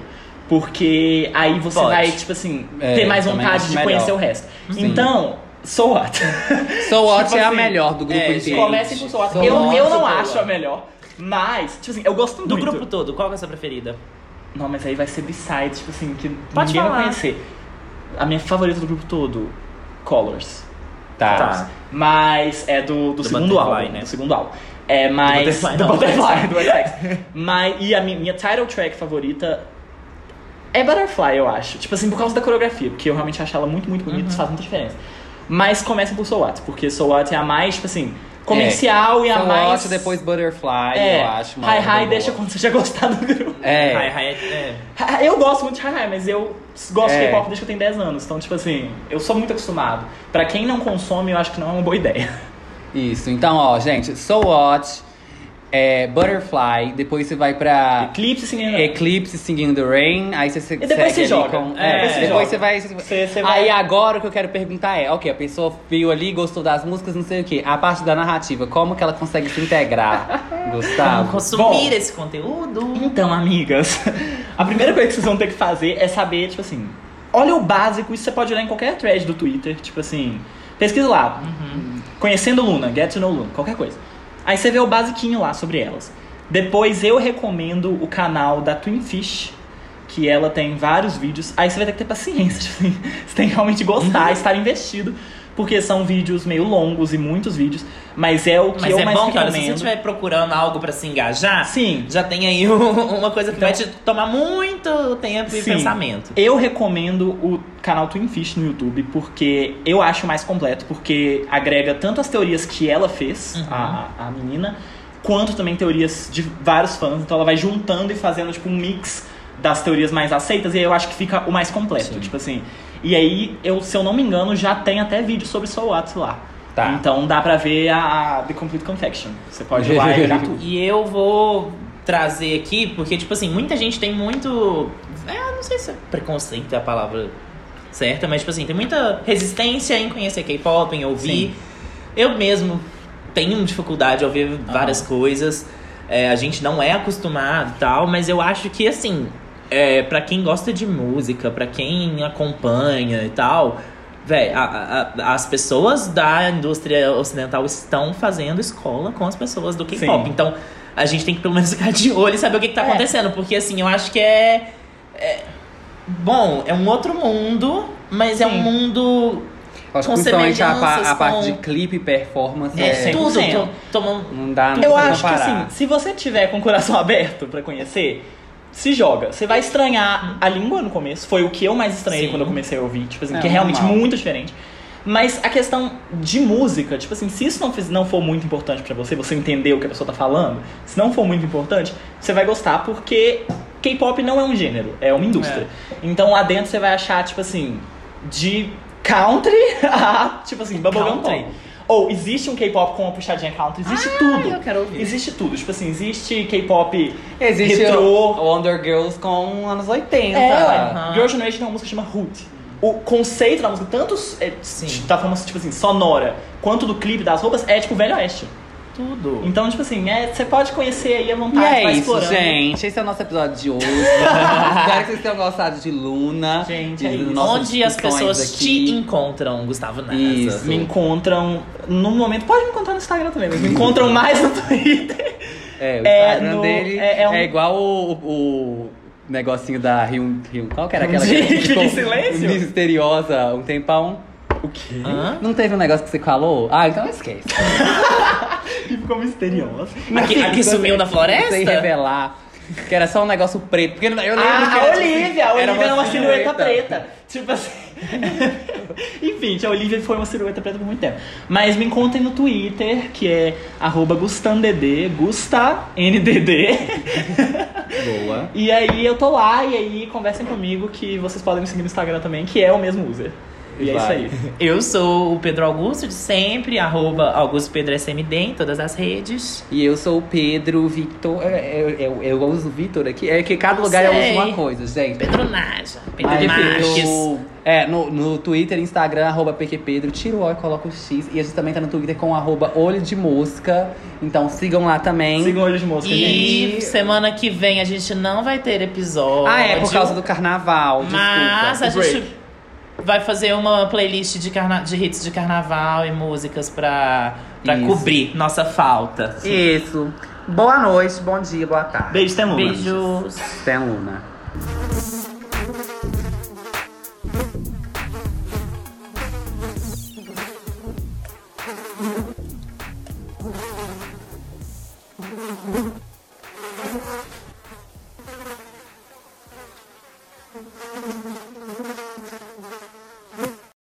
Porque aí você Pode. vai, tipo assim, É, ter mais vontade de melhor. conhecer o resto. Sim. Então, So What. So What Tipo é a assim, melhor do grupo é, inteiro. Comecem com So What. So eu, What. eu não boa. acho a melhor, mas, tipo assim, eu gosto Do muito. grupo todo, qual que é a sua preferida? Não, mas aí vai ser B-side, tipo assim, que Pode ninguém falar. vai conhecer. A minha favorita do grupo todo, Colors. Tá. Tá. Mas é do, do, Do segundo Butterfly, álbum. né? Do segundo álbum. É, mas. Butterfly, do não. Butterfly, do XX. mas, e a minha, minha title track favorita é Butterfly, eu acho. Tipo assim, por causa da coreografia, porque eu realmente acho ela muito, muito bonita, isso faz muita diferença. Mas começa por So What, porque So What é a mais, tipo assim, comercial e a So mais. What, depois Butterfly, é, eu acho. Hi Hi boa. deixa quando você já gostar do grupo. É. Hi, hi, é. Hi- Eu gosto muito de Hi Hi, mas eu gosto É. de K-pop desde que eu tenho 10 anos. Então, tipo assim, eu sou muito acostumado. Pra quem não consome, eu acho que não é uma boa ideia. Isso, então, ó, gente, So What, é, Butterfly, depois você vai pra Eclipse Singing Eclipse Singing the Rain, aí você E depois segue você joga. com- É, é, depois você depois joga. você vai, Você- você vai- Aí agora o que eu quero perguntar é, ok, a pessoa viu ali, gostou das músicas, não sei o quê. A parte da narrativa, como que ela consegue se integrar, Gustavo? Consumir Bom. esse conteúdo. Então, amigas, a primeira coisa que vocês vão ter que fazer é saber, tipo assim, olha o básico, isso você pode olhar em qualquer thread do Twitter, tipo assim, pesquisa lá, conhecendo Luna, get to know Luna, qualquer coisa. Aí você vê o basiquinho lá sobre elas. Depois eu recomendo o canal da Twin Fish, que ela tem vários vídeos. Aí você vai ter que ter paciência, tipo assim, você tem que realmente gostar, estar investido, porque são vídeos meio longos e muitos vídeos, mas é o que Mas eu é mais bom que, olha, recomendo. se você estiver procurando algo pra se engajar, Sim. já tem aí um- uma coisa que Então- vai te tomar muito tempo e Sim. pensamento. Eu recomendo o canal Twin Fish no YouTube porque eu acho mais completo, porque agrega tanto as teorias que ela fez, Uhum. a, a menina, quanto também teorias de vários fãs. Então ela vai juntando e fazendo tipo um mix das teorias mais aceitas e aí eu acho que fica o mais completo, Sim. tipo assim. E aí, eu, se eu não me engano, já tem até vídeo sobre Soul Watts lá. Tá. Então dá pra ver a, a The Complete Confection. Você pode ir lá e olhar tudo. E eu vou trazer aqui, porque, tipo assim, muita gente tem muito. É, não sei se é preconceito é a palavra certa, mas, tipo assim, tem muita resistência em conhecer K-pop, em ouvir. Sim. Eu mesmo tenho dificuldade de ouvir várias coisas. É, a gente não é acostumado e tal, mas eu acho que, assim, é, para quem gosta de música, pra quem acompanha e tal. Véi, a- a- as pessoas da indústria ocidental estão fazendo escola com as pessoas do K-pop. Então, a gente tem que pelo menos ficar de olho e saber o que, que tá É. acontecendo. Porque, assim, eu acho que é, é- Bom, é um outro mundo, mas é um Sim. mundo. Acho com que principalmente a, pa- a parte com- de clipe performance É, é, sim. Tudo. 100%. to- Toma, não dá não Eu acho que assim, se você tiver com o coração aberto pra conhecer, se joga. Você vai estranhar a língua no começo. Foi o que eu mais estranhei Sim. quando eu comecei a ouvir. Tipo assim, É, que é realmente normal. muito diferente. Mas a questão de música, tipo assim, se isso não, não for muito importante pra você, você entender o que a pessoa tá falando, se não for muito importante, você vai gostar porque K-pop não é um gênero, é uma indústria. Então lá dentro você vai achar, tipo assim, de country a, tipo assim, bubblegum Country? pop. Ou existe um K-pop com uma puxadinha country, existe tudo. eu quero ouvir. Existe tudo, tipo assim, existe K-pop Existe retrô. o Wonder Girls com anos 80. É, ué. Aham. Girl Generation tem uma música que chama Hoot. O conceito da música, tanto é, da forma tipo assim, sonora, quanto do clipe das roupas, é tipo Velho Oeste. Tudo. Então, tipo assim, é, você pode conhecer aí à E vontade, é vai isso, explorando. gente. Esse é o nosso episódio de hoje. Espero que vocês tenham gostado de Luna. Gente, é Onde as pessoas aqui. te encontram, Gustavo Nasa? Isso. Me encontram no momento. Pode me encontrar no Instagram também, mas me encontram mais no Twitter. É, o É, Instagram no- dele é- é, é um- igual o, o negocinho da Rio, Rio. Qual que era aquela De- que de ficou silêncio? misteriosa um tempão? O quê? Hã? Não teve um negócio que você falou? Ah, então esquece. Que ficou misteriosa. Aqui- Não, aqui sumiu na floresta? Sem revelar. Que era só um negócio preto. Porque eu lembro Ah, que era, a tipo assim, Olivia! A Olivia era uma silhueta, preta. Tipo assim. Enfim, a Olivia foi uma silhueta preta por muito tempo. Mas me encontrem no Twitter, que é GustanDD, GustaNDD. Boa. e aí eu tô lá, e aí conversem comigo que vocês podem me seguir no Instagram também, que é o mesmo user. E é isso aí. Eu sou o Pedro Augusto de sempre, arroba Augusto Pedro SMD em todas as redes. E eu sou o Pedro Victor. é, Eu, eu, eu uso Vitor aqui. É que cada lugar eu uso uma coisa, gente. Pedro Naja, Pedro Marques. eu- é, no, no Twitter, Instagram, arroba PQPedro, tira o O e coloca o X. E a gente também tá no Twitter com arroba olho de mosca. Então sigam lá também. Sigam olhos de mosca, gente. E semana que vem a gente não vai ter episódio. Ah, é, por causa do carnaval. Mas desculpa. a O break. gente. Vai fazer uma playlist de, carna de hits de carnaval e músicas pra, pra Isso. cobrir nossa falta. Isso. Boa noite, bom dia, boa tarde. Beijo, Temuna. Beijos. Até